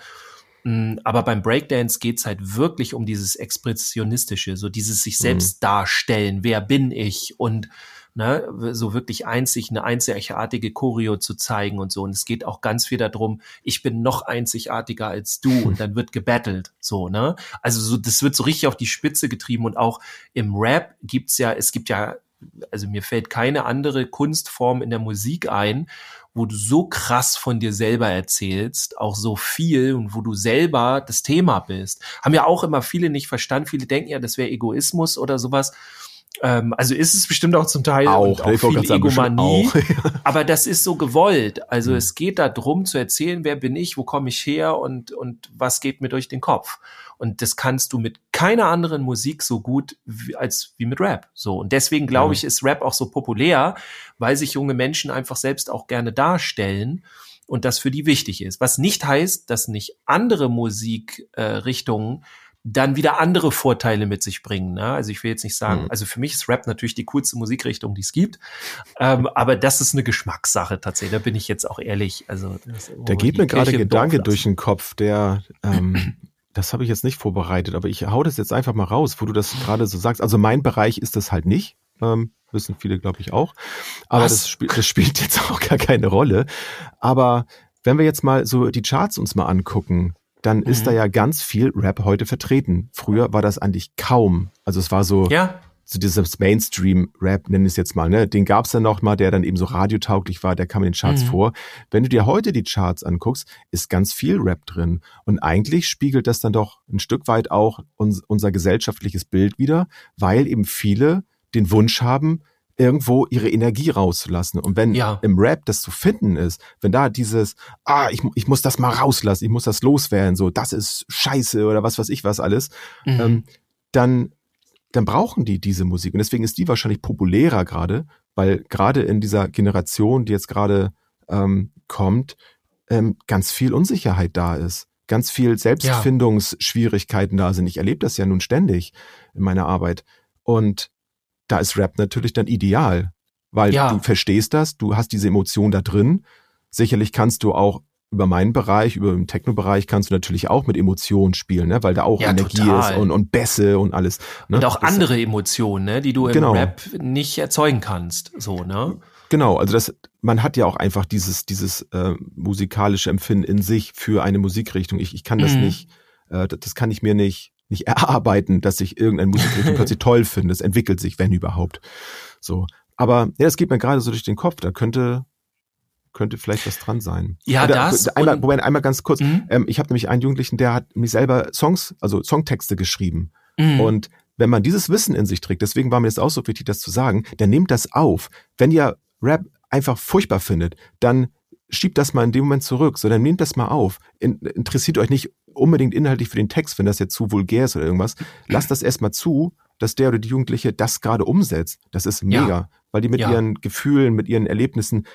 Mm, aber beim Breakdance geht's halt wirklich um dieses Expressionistische, so dieses sich selbst mhm. darstellen, wer bin ich und ne, so wirklich einzig, eine einzigartige Choreo zu zeigen und so. Und es geht auch ganz viel darum, ich bin noch einzigartiger als du und dann wird gebettelt, so, ne? Also so, das wird so richtig auf die Spitze getrieben und auch im Rap gibt's ja, es gibt ja, also mir fällt keine andere Kunstform in der Musik ein, wo du so krass von dir selber erzählst, auch so viel und wo du selber das Thema bist. Haben ja auch immer viele nicht verstanden. Viele denken ja, das wäre Egoismus oder sowas. Ähm, also ist es bestimmt auch zum Teil auch, auch viel Egomanie, auch. aber das ist so gewollt. Also mhm. es geht darum zu erzählen, wer bin ich, wo komme ich her und, und was geht mir durch den Kopf. Und das kannst du mit keiner anderen Musik so gut wie, als wie mit Rap. So. Und deswegen glaube mhm. ich, ist Rap auch so populär, weil sich junge Menschen einfach selbst auch gerne darstellen und das für die wichtig ist. Was nicht heißt, dass nicht andere Musikrichtungen äh, dann wieder andere Vorteile mit sich bringen. Ne? Also ich will jetzt nicht sagen, mhm. also für mich ist Rap natürlich die coolste Musikrichtung, die es gibt, ähm, aber das ist eine Geschmackssache tatsächlich. Da bin ich jetzt auch ehrlich. Also da geht mir gerade Gedanke durch den Kopf, der ähm, das habe ich jetzt nicht vorbereitet, aber ich hau das jetzt einfach mal raus, wo du das gerade so sagst. Also mein Bereich ist das halt nicht. Ähm, wissen viele, glaube ich, auch. Aber das, sp das spielt jetzt auch gar keine Rolle. Aber wenn wir jetzt mal so die Charts uns mal angucken, dann mhm. ist da ja ganz viel Rap heute vertreten. Früher war das eigentlich kaum. Also es war so, ja. so dieses Mainstream-Rap, nennen wir es jetzt mal, ne? Den gab's dann noch mal, der dann eben so radiotauglich war, der kam in den Charts mhm. vor. Wenn du dir heute die Charts anguckst, ist ganz viel Rap drin. Und eigentlich spiegelt das dann doch ein Stück weit auch uns, unser gesellschaftliches Bild wieder, weil eben viele den Wunsch haben, irgendwo ihre Energie rauszulassen. Und wenn ja. im Rap das zu finden ist, wenn da dieses, ah, ich, ich muss das mal rauslassen, ich muss das loswerden, so, das ist scheiße oder was weiß ich was alles, mhm. ähm, dann, dann brauchen die diese Musik. Und deswegen ist die wahrscheinlich populärer gerade, weil gerade in dieser Generation, die jetzt gerade ähm, kommt, ähm, ganz viel Unsicherheit da ist. Ganz viel Selbstfindungsschwierigkeiten da sind. Ich erlebe das ja nun ständig in meiner Arbeit. Und da ist Rap natürlich dann ideal, weil ja. du verstehst das, du hast diese Emotion da drin. Sicherlich kannst du auch über meinen Bereich, über den Techno-Bereich kannst du natürlich auch mit Emotionen spielen, ne? weil da auch ja, Energie total. ist und, und Bässe und alles. Ne? Und auch das andere Emotionen, ne? die du im genau. Rap nicht erzeugen kannst. So, ne? Genau, also das, man hat ja auch einfach dieses, dieses äh, musikalische Empfinden in sich für eine Musikrichtung. Ich, ich kann das mhm. nicht, äh, das kann ich mir nicht nicht erarbeiten, dass ich irgendein Musikrichtung plötzlich toll finde. Es entwickelt sich, wenn überhaupt. So. Aber ja, das geht mir gerade so durch den Kopf. Da könnte könnte vielleicht was dran sein. Ja, Oder, das. Einmal, wobei, einmal ganz kurz. Mhm. Ähm, ich habe nämlich einen Jugendlichen, der hat mich selber Songs, also Songtexte geschrieben. Mhm. Und wenn man dieses Wissen in sich trägt, deswegen war mir das auch so wichtig, das zu sagen, dann nehmt das auf. Wenn ihr Rap einfach furchtbar findet, dann schiebt das mal in dem Moment zurück, sondern nehmt das mal auf. In, interessiert euch nicht unbedingt inhaltlich für den Text, wenn das jetzt zu vulgär ist oder irgendwas, lasst das erstmal zu, dass der oder die Jugendliche das gerade umsetzt. Das ist mega, ja. weil die mit ja. ihren Gefühlen, mit ihren Erlebnissen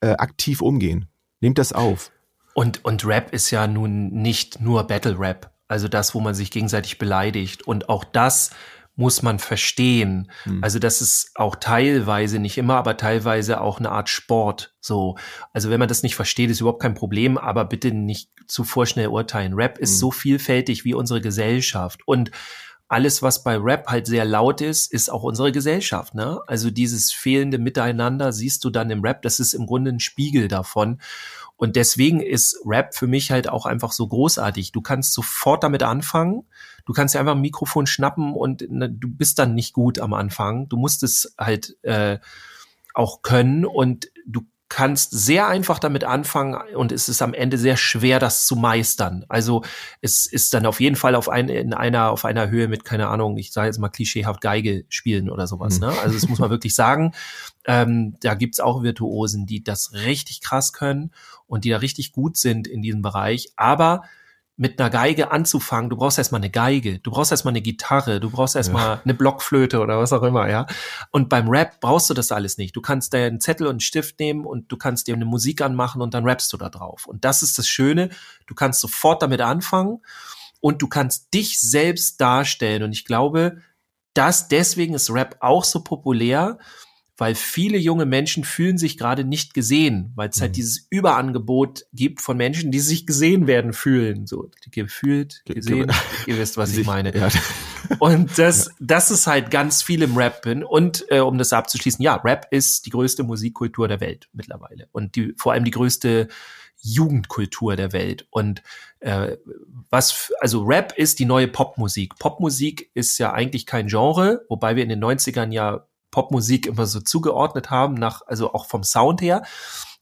äh, aktiv umgehen. Nehmt das auf. Und, und Rap ist ja nun nicht nur Battle Rap, also das, wo man sich gegenseitig beleidigt. Und auch das muss man verstehen. Hm. Also das ist auch teilweise, nicht immer, aber teilweise auch eine Art Sport. So, also wenn man das nicht versteht, ist überhaupt kein Problem, aber bitte nicht zu vorschnell urteilen. Rap ist hm. so vielfältig wie unsere Gesellschaft und alles, was bei Rap halt sehr laut ist, ist auch unsere Gesellschaft. Ne? Also dieses fehlende Miteinander siehst du dann im Rap. Das ist im Grunde ein Spiegel davon. Und deswegen ist Rap für mich halt auch einfach so großartig. Du kannst sofort damit anfangen. Du kannst ja einfach ein Mikrofon schnappen und ne, du bist dann nicht gut am Anfang. Du musst es halt äh, auch können und du kannst sehr einfach damit anfangen und es ist am Ende sehr schwer, das zu meistern. Also es ist dann auf jeden Fall auf ein, in einer, auf einer Höhe mit, keine Ahnung, ich sage jetzt mal klischeehaft Geige spielen oder sowas. Mhm. Ne? Also das muss man wirklich sagen. Ähm, da gibt's auch Virtuosen, die das richtig krass können und die da richtig gut sind in diesem Bereich. Aber mit einer Geige anzufangen, du brauchst erstmal eine Geige, du brauchst erstmal eine Gitarre, du brauchst erstmal ja. eine Blockflöte oder was auch immer, ja. Und beim Rap brauchst du das alles nicht. Du kannst da einen Zettel und einen Stift nehmen und du kannst dir eine Musik anmachen und dann rappst du da drauf. Und das ist das Schöne, du kannst sofort damit anfangen und du kannst dich selbst darstellen. Und ich glaube, dass deswegen ist Rap auch so populär, weil viele junge Menschen fühlen sich gerade nicht gesehen, weil es halt mhm. dieses Überangebot gibt von Menschen, die sich gesehen werden fühlen, so gefühlt, gesehen, ihr wisst, was ich meine. Ja. Und das, das ist halt ganz viel im Rap bin. Und äh, um das abzuschließen, ja, Rap ist die größte Musikkultur der Welt mittlerweile und die vor allem die größte Jugendkultur der Welt. Und äh, was, also Rap ist die neue Popmusik. Popmusik ist ja eigentlich kein Genre, wobei wir in den 90ern ja Popmusik immer so zugeordnet haben, nach, also auch vom Sound her.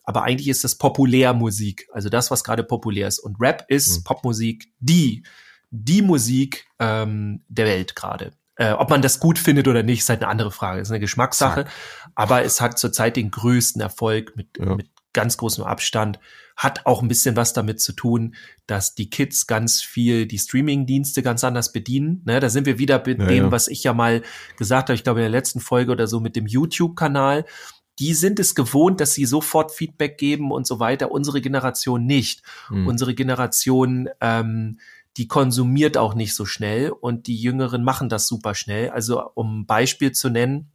Aber eigentlich ist das Populärmusik, also das, was gerade populär ist. Und Rap ist mhm. Popmusik die, die Musik ähm, der Welt gerade. Äh, ob man das gut findet oder nicht, ist halt eine andere Frage. Das ist eine Geschmackssache. Zack. Aber es hat zurzeit den größten Erfolg mit, ja. mit ganz großem Abstand. Hat auch ein bisschen was damit zu tun, dass die Kids ganz viel die Streaming-Dienste ganz anders bedienen. Ne, da sind wir wieder mit ja, dem, ja. was ich ja mal gesagt habe, ich glaube in der letzten Folge oder so mit dem YouTube-Kanal. die sind es gewohnt, dass sie sofort Feedback geben und so weiter. Unsere Generation nicht. Mhm. Unsere Generation, ähm, die konsumiert auch nicht so schnell und die Jüngeren machen das super schnell. Also um ein Beispiel zu nennen,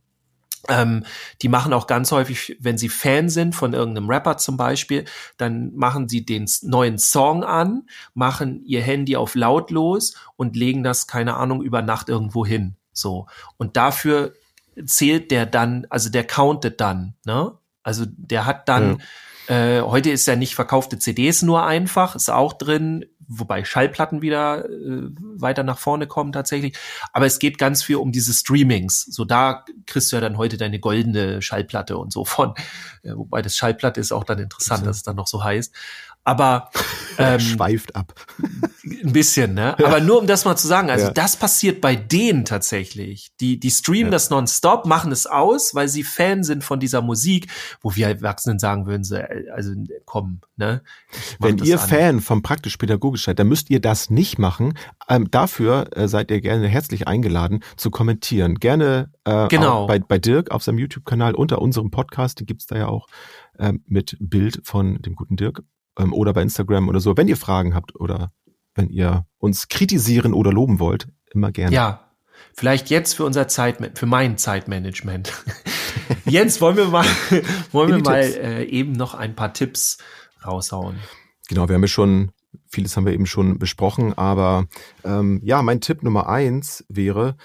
ähm, die machen auch ganz häufig, wenn sie Fan sind von irgendeinem Rapper zum Beispiel, dann machen sie den neuen Song an, machen ihr Handy auf lautlos und legen das, keine Ahnung, über Nacht irgendwo hin. So. Und dafür zählt der dann, also der countet dann, ne? Also der hat dann, ja. äh, heute ist ja nicht verkaufte CDs nur einfach, ist auch drin, wobei Schallplatten wieder äh, weiter nach vorne kommen tatsächlich. Aber es geht ganz viel um diese Streamings. So da kriegst du ja dann heute deine goldene Schallplatte und so von. Ja, wobei das Schallplatte ist auch dann interessant, dass es dann noch so heißt. Aber ähm, schweift ab. Ein bisschen, ne? Aber nur um das mal zu sagen, also ja. das passiert bei denen tatsächlich. Die, die streamen ja. das nonstop, machen es aus, weil sie Fan sind von dieser Musik, wo wir Erwachsenen sagen würden, sie, also komm, ne? Wenn ihr an. Fan vom praktisch-pädagogisch seid, dann müsst ihr das nicht machen. Ähm, dafür äh, seid ihr gerne herzlich eingeladen zu kommentieren. Gerne äh, genau. bei, bei Dirk auf seinem YouTube-Kanal unter unserem Podcast, den gibt's da ja auch äh, mit Bild von dem guten Dirk ähm, oder bei Instagram oder so. Wenn ihr Fragen habt oder wenn ihr uns kritisieren oder loben wollt, immer gerne. Ja, vielleicht jetzt für unser Zeit, für mein Zeitmanagement. Jens, wollen wir mal, wollen wir mal äh, eben noch ein paar Tipps raushauen? Genau, wir haben ja schon vieles haben wir eben schon besprochen, aber ähm, ja, mein Tipp Nummer eins wäre,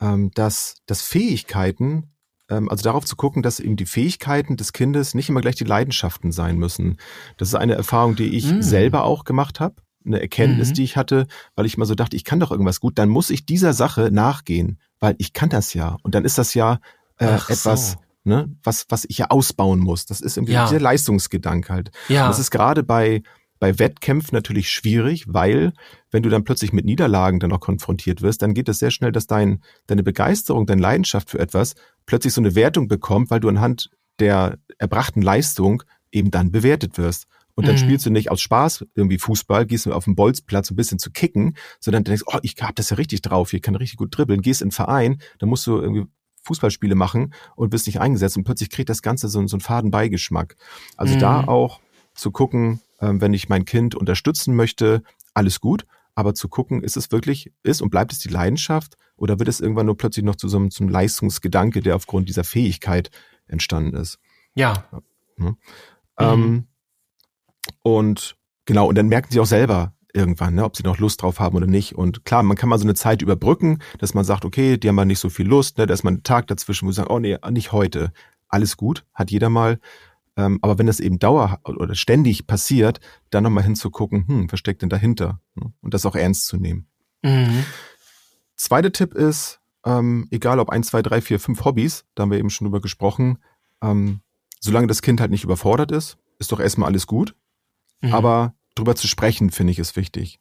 ähm, dass, dass Fähigkeiten also darauf zu gucken, dass eben die Fähigkeiten des Kindes nicht immer gleich die Leidenschaften sein müssen. Das ist eine Erfahrung, die ich mhm. selber auch gemacht habe eine Erkenntnis, mhm. die ich hatte, weil ich mal so dachte, ich kann doch irgendwas gut, dann muss ich dieser Sache nachgehen, weil ich kann das ja. Und dann ist das ja äh, etwas, so. ne, was, was ich ja ausbauen muss. Das ist irgendwie ja. dieser Leistungsgedanke halt. Ja. Und das ist gerade bei, bei Wettkämpfen natürlich schwierig, weil wenn du dann plötzlich mit Niederlagen dann auch konfrontiert wirst, dann geht es sehr schnell, dass dein, deine Begeisterung, deine Leidenschaft für etwas plötzlich so eine Wertung bekommt, weil du anhand der erbrachten Leistung eben dann bewertet wirst. Und dann mhm. spielst du nicht aus Spaß irgendwie Fußball, gehst du auf den Bolzplatz ein bisschen zu kicken, sondern denkst, oh, ich hab das ja richtig drauf, ich kann richtig gut dribbeln, gehst in den Verein, dann musst du irgendwie Fußballspiele machen und bist nicht eingesetzt und plötzlich kriegt das Ganze so, so einen faden Beigeschmack. Also mhm. da auch zu gucken, ähm, wenn ich mein Kind unterstützen möchte, alles gut, aber zu gucken, ist es wirklich, ist und bleibt es die Leidenschaft oder wird es irgendwann nur plötzlich noch zu so einem, zum Leistungsgedanke, der aufgrund dieser Fähigkeit entstanden ist? Ja. ja. Mhm. Ähm, und genau, und dann merken sie auch selber irgendwann, ne, ob sie noch Lust drauf haben oder nicht. Und klar, man kann mal so eine Zeit überbrücken, dass man sagt, okay, die haben mal nicht so viel Lust, ne, da ist mal ein Tag dazwischen, wo sie sagen, oh nee, nicht heute. Alles gut, hat jeder mal. Ähm, aber wenn das eben dauer oder ständig passiert, dann nochmal hinzugucken, hm, was steckt denn dahinter? Ne? Und das auch ernst zu nehmen. Mhm. Zweiter Tipp ist, ähm, egal ob eins, zwei, drei, vier, fünf Hobbys, da haben wir eben schon drüber gesprochen, ähm, solange das Kind halt nicht überfordert ist, ist doch erstmal alles gut. Mhm. Aber drüber zu sprechen, finde ich, ist wichtig.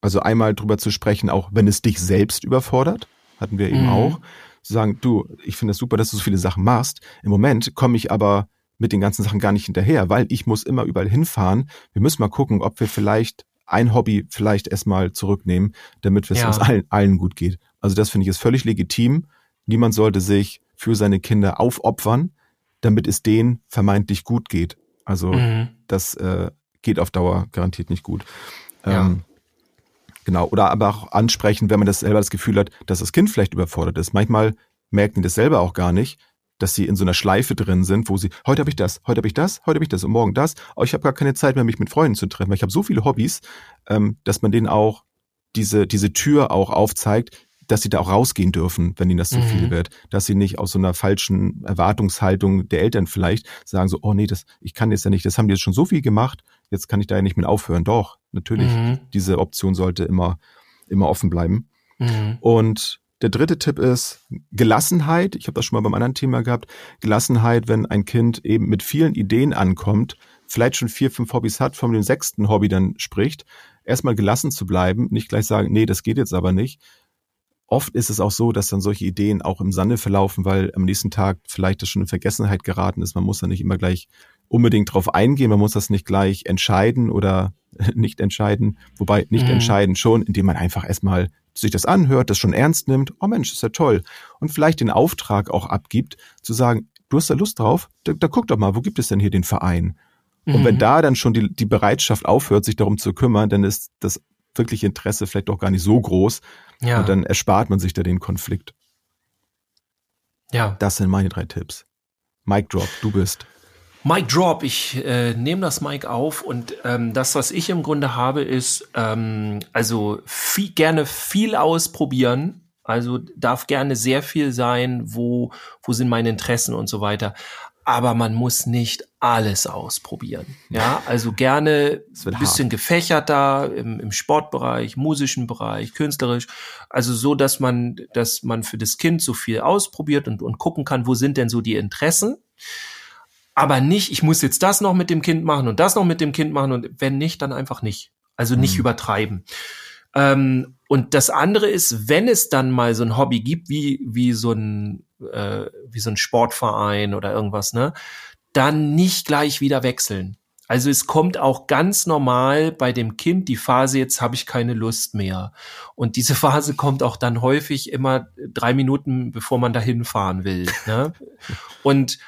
Also einmal drüber zu sprechen, auch wenn es dich selbst überfordert, hatten wir eben mhm. auch. Zu sagen, du, ich finde es das super, dass du so viele Sachen machst. Im Moment komme ich aber mit den ganzen Sachen gar nicht hinterher, weil ich muss immer überall hinfahren. Wir müssen mal gucken, ob wir vielleicht ein Hobby vielleicht erstmal zurücknehmen, damit es ja. uns allen, allen gut geht. Also das finde ich ist völlig legitim. Niemand sollte sich für seine Kinder aufopfern, damit es denen vermeintlich gut geht. Also mhm. das äh, geht auf Dauer garantiert nicht gut. Ja. Ähm, genau. Oder aber auch ansprechen, wenn man das selber das Gefühl hat, dass das Kind vielleicht überfordert ist. Manchmal merken die das selber auch gar nicht, dass sie in so einer Schleife drin sind, wo sie, heute habe ich das, heute habe ich das, heute habe ich das und morgen das, aber ich habe gar keine Zeit mehr, mich mit Freunden zu treffen, weil ich habe so viele Hobbys, ähm, dass man denen auch diese, diese Tür auch aufzeigt, dass sie da auch rausgehen dürfen, wenn ihnen das zu mhm. viel wird. Dass sie nicht aus so einer falschen Erwartungshaltung der Eltern vielleicht sagen so, oh nee, das, ich kann jetzt ja nicht, das haben die jetzt schon so viel gemacht, jetzt kann ich da ja nicht mehr aufhören. Doch, natürlich, mhm. diese Option sollte immer, immer offen bleiben. Mhm. Und der dritte Tipp ist Gelassenheit. Ich habe das schon mal beim anderen Thema gehabt. Gelassenheit, wenn ein Kind eben mit vielen Ideen ankommt, vielleicht schon vier, fünf Hobbys hat, von dem sechsten Hobby dann spricht, erstmal gelassen zu bleiben, nicht gleich sagen, nee, das geht jetzt aber nicht. Oft ist es auch so, dass dann solche Ideen auch im Sande verlaufen, weil am nächsten Tag vielleicht das schon in Vergessenheit geraten ist. Man muss da nicht immer gleich unbedingt drauf eingehen, man muss das nicht gleich entscheiden oder nicht entscheiden, wobei nicht mhm. entscheiden schon, indem man einfach erstmal sich das anhört, das schon ernst nimmt, oh Mensch, ist ja toll. Und vielleicht den Auftrag auch abgibt, zu sagen, du hast da Lust drauf, da, da guck doch mal, wo gibt es denn hier den Verein? Und mhm. wenn da dann schon die, die Bereitschaft aufhört, sich darum zu kümmern, dann ist das wirkliche Interesse vielleicht auch gar nicht so groß. Ja. Und dann erspart man sich da den Konflikt. Ja. Das sind meine drei Tipps. Mike Drop, du bist. Mike Drop, ich äh, nehme das Mike auf und ähm, das, was ich im Grunde habe, ist ähm, also viel, gerne viel ausprobieren. Also darf gerne sehr viel sein, wo, wo sind meine Interessen und so weiter aber man muss nicht alles ausprobieren. Ja, also gerne ein bisschen hart. gefächerter im, im Sportbereich, musischen Bereich, künstlerisch. Also so, dass man, dass man für das Kind so viel ausprobiert und, und gucken kann, wo sind denn so die Interessen. Aber nicht, ich muss jetzt das noch mit dem Kind machen und das noch mit dem Kind machen und wenn nicht, dann einfach nicht. Also nicht mhm. übertreiben. Ähm, und das andere ist, wenn es dann mal so ein Hobby gibt, wie, wie so ein äh, wie so ein Sportverein oder irgendwas, ne, dann nicht gleich wieder wechseln. Also es kommt auch ganz normal bei dem Kind die Phase, jetzt habe ich keine Lust mehr. Und diese Phase kommt auch dann häufig immer drei Minuten, bevor man dahin fahren will. Ne? Und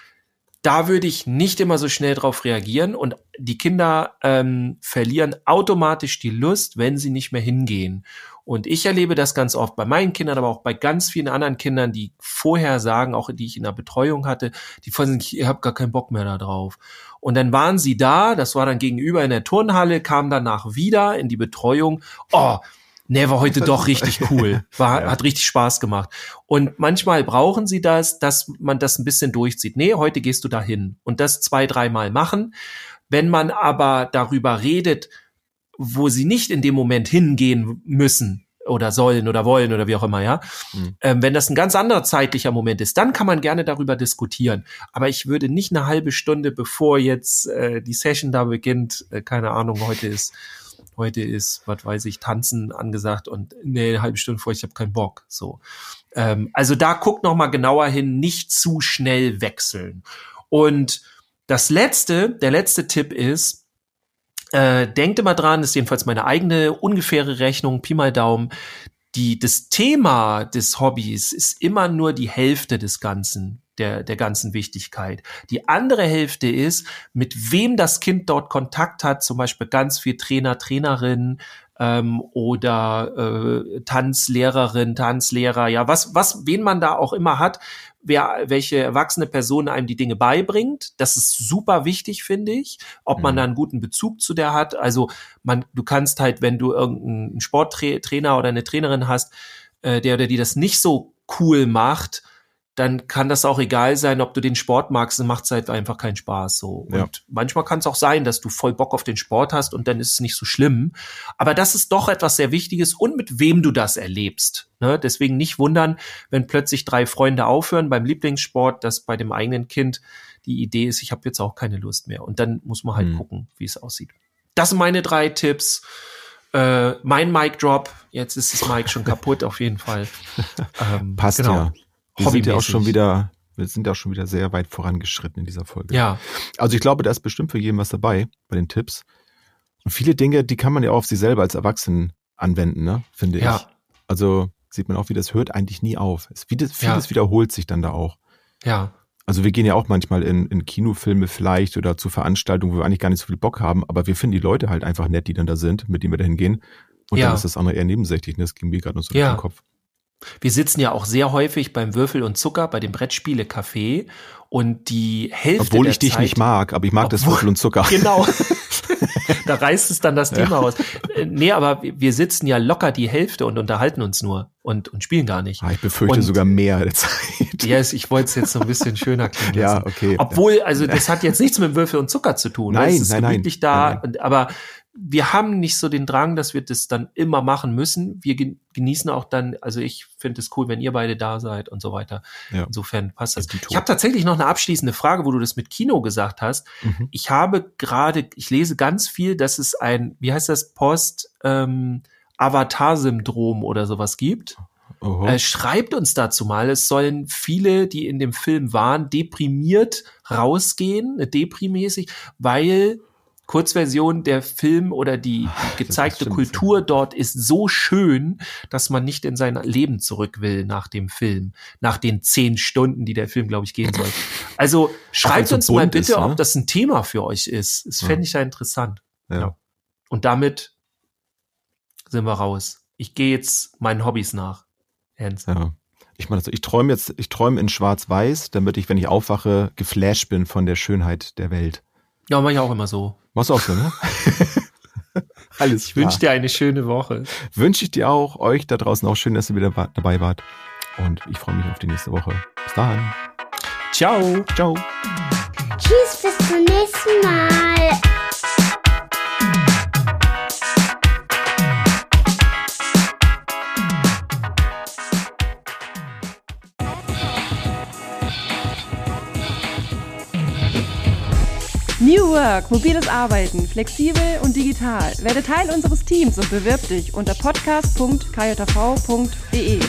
da würde ich nicht immer so schnell drauf reagieren und die Kinder ähm, verlieren automatisch die Lust, wenn sie nicht mehr hingehen. Und ich erlebe das ganz oft bei meinen Kindern, aber auch bei ganz vielen anderen Kindern, die vorher sagen, auch die ich in der Betreuung hatte, die vorher sagen, ich habe gar keinen Bock mehr da drauf. Und dann waren sie da, das war dann gegenüber in der Turnhalle, kam danach wieder in die Betreuung. Oh, nee, war heute doch richtig cool. War, ja. hat richtig Spaß gemacht. Und manchmal brauchen sie das, dass man das ein bisschen durchzieht. Nee, heute gehst du dahin. Und das zwei, dreimal machen. Wenn man aber darüber redet, wo sie nicht in dem Moment hingehen müssen oder sollen oder wollen oder wie auch immer, ja. Mhm. Ähm, wenn das ein ganz anderer zeitlicher Moment ist, dann kann man gerne darüber diskutieren. Aber ich würde nicht eine halbe Stunde, bevor jetzt äh, die Session da beginnt, äh, keine Ahnung, heute ist heute ist, was weiß ich, tanzen angesagt und nee, eine halbe Stunde vor, ich habe keinen Bock. So, ähm, also da guckt noch mal genauer hin, nicht zu schnell wechseln. Und das letzte, der letzte Tipp ist, äh, denkt immer dran, ist jedenfalls meine eigene ungefähre Rechnung, Pi mal Daumen. Die, das Thema des Hobbys ist immer nur die Hälfte des Ganzen, der, der ganzen Wichtigkeit. Die andere Hälfte ist, mit wem das Kind dort Kontakt hat, zum Beispiel ganz viel Trainer, Trainerin, ähm, oder äh, Tanzlehrerin, Tanzlehrer, ja, was, was, wen man da auch immer hat, wer, welche erwachsene Person einem die Dinge beibringt. Das ist super wichtig, finde ich, ob man mhm. da einen guten Bezug zu der hat. Also man, du kannst halt, wenn du irgendeinen Sporttrainer oder eine Trainerin hast, äh, der oder die das nicht so cool macht, dann kann das auch egal sein, ob du den Sport magst, dann macht es halt einfach keinen Spaß. So. Ja. Und manchmal kann es auch sein, dass du voll Bock auf den Sport hast und dann ist es nicht so schlimm. Aber das ist doch etwas sehr Wichtiges und mit wem du das erlebst. Ne? Deswegen nicht wundern, wenn plötzlich drei Freunde aufhören beim Lieblingssport, dass bei dem eigenen Kind die Idee ist, ich habe jetzt auch keine Lust mehr. Und dann muss man halt hm. gucken, wie es aussieht. Das sind meine drei Tipps. Äh, mein Mic Drop, jetzt ist das Mic schon kaputt, auf jeden Fall. Ähm, Passt genau. ja. Wir sind ja auch schon wieder, wir sind ja auch schon wieder sehr weit vorangeschritten in dieser Folge. Ja. Also ich glaube, da ist bestimmt für jeden was dabei bei den Tipps. Und viele Dinge, die kann man ja auch auf sich selber als Erwachsenen anwenden, ne? Finde ja. ich. Also sieht man auch, wie das hört eigentlich nie auf. Es, vieles, vieles ja. wiederholt sich dann da auch. Ja. Also wir gehen ja auch manchmal in, in Kinofilme vielleicht oder zu Veranstaltungen, wo wir eigentlich gar nicht so viel Bock haben, aber wir finden die Leute halt einfach nett, die dann da sind, mit denen wir da hingehen. Und ja. dann ist das andere eher nebensächlich. Ne? Das ging mir gerade noch so ja. durch den Kopf. Wir sitzen ja auch sehr häufig beim Würfel und Zucker, bei dem Brettspiele-Café und die Hälfte Obwohl ich dich Zeit, nicht mag, aber ich mag obwohl, das Würfel und Zucker. Genau. da reißt es dann das Thema ja. aus. Äh, nee, aber wir sitzen ja locker die Hälfte und unterhalten uns nur und, und spielen gar nicht. Ah, ich befürchte und, sogar mehr der Zeit. Ja, yes, ich wollte es jetzt so ein bisschen schöner klingen lassen. Ja, okay. Obwohl, also das hat jetzt nichts mit Würfel und Zucker zu tun. Nein, es ist nein, nein, da, nein, nein. aber wir haben nicht so den Drang, dass wir das dann immer machen müssen. Wir genießen auch dann, also ich finde es cool, wenn ihr beide da seid und so weiter. Ja. Insofern passt das. Ich habe tatsächlich noch eine abschließende Frage, wo du das mit Kino gesagt hast. Mhm. Ich habe gerade, ich lese ganz viel, dass es ein, wie heißt das, Post-Avatar-Syndrom ähm, oder sowas gibt. Äh, schreibt uns dazu mal. Es sollen viele, die in dem Film waren, deprimiert rausgehen, deprimäßig, weil Kurzversion, der Film oder die, die gezeigte Kultur dort ist so schön, dass man nicht in sein Leben zurück will nach dem Film, nach den zehn Stunden, die der Film, glaube ich, gehen soll. Also schreibt uns mal bitte, ist, ne? ob das ein Thema für euch ist. Das fände ich ja interessant. Ja. ja. Und damit sind wir raus. Ich gehe jetzt meinen Hobbys nach. Hans. Ja. Ich meine, also ich träume jetzt, ich träume in Schwarz-Weiß, damit ich, wenn ich aufwache, geflasht bin von der Schönheit der Welt. Ja, mach ich auch immer so. Machst du auch so, ne? Alles Ich wünsche dir eine schöne Woche. Wünsche ich dir auch, euch da draußen auch schön, dass ihr wieder dabei wart. Und ich freue mich auf die nächste Woche. Bis dahin. Ciao. Ciao. Tschüss, bis zum nächsten Mal. New Work, mobiles Arbeiten, flexibel und digital. Werde Teil unseres Teams und bewirb dich unter podcast.kjv.de.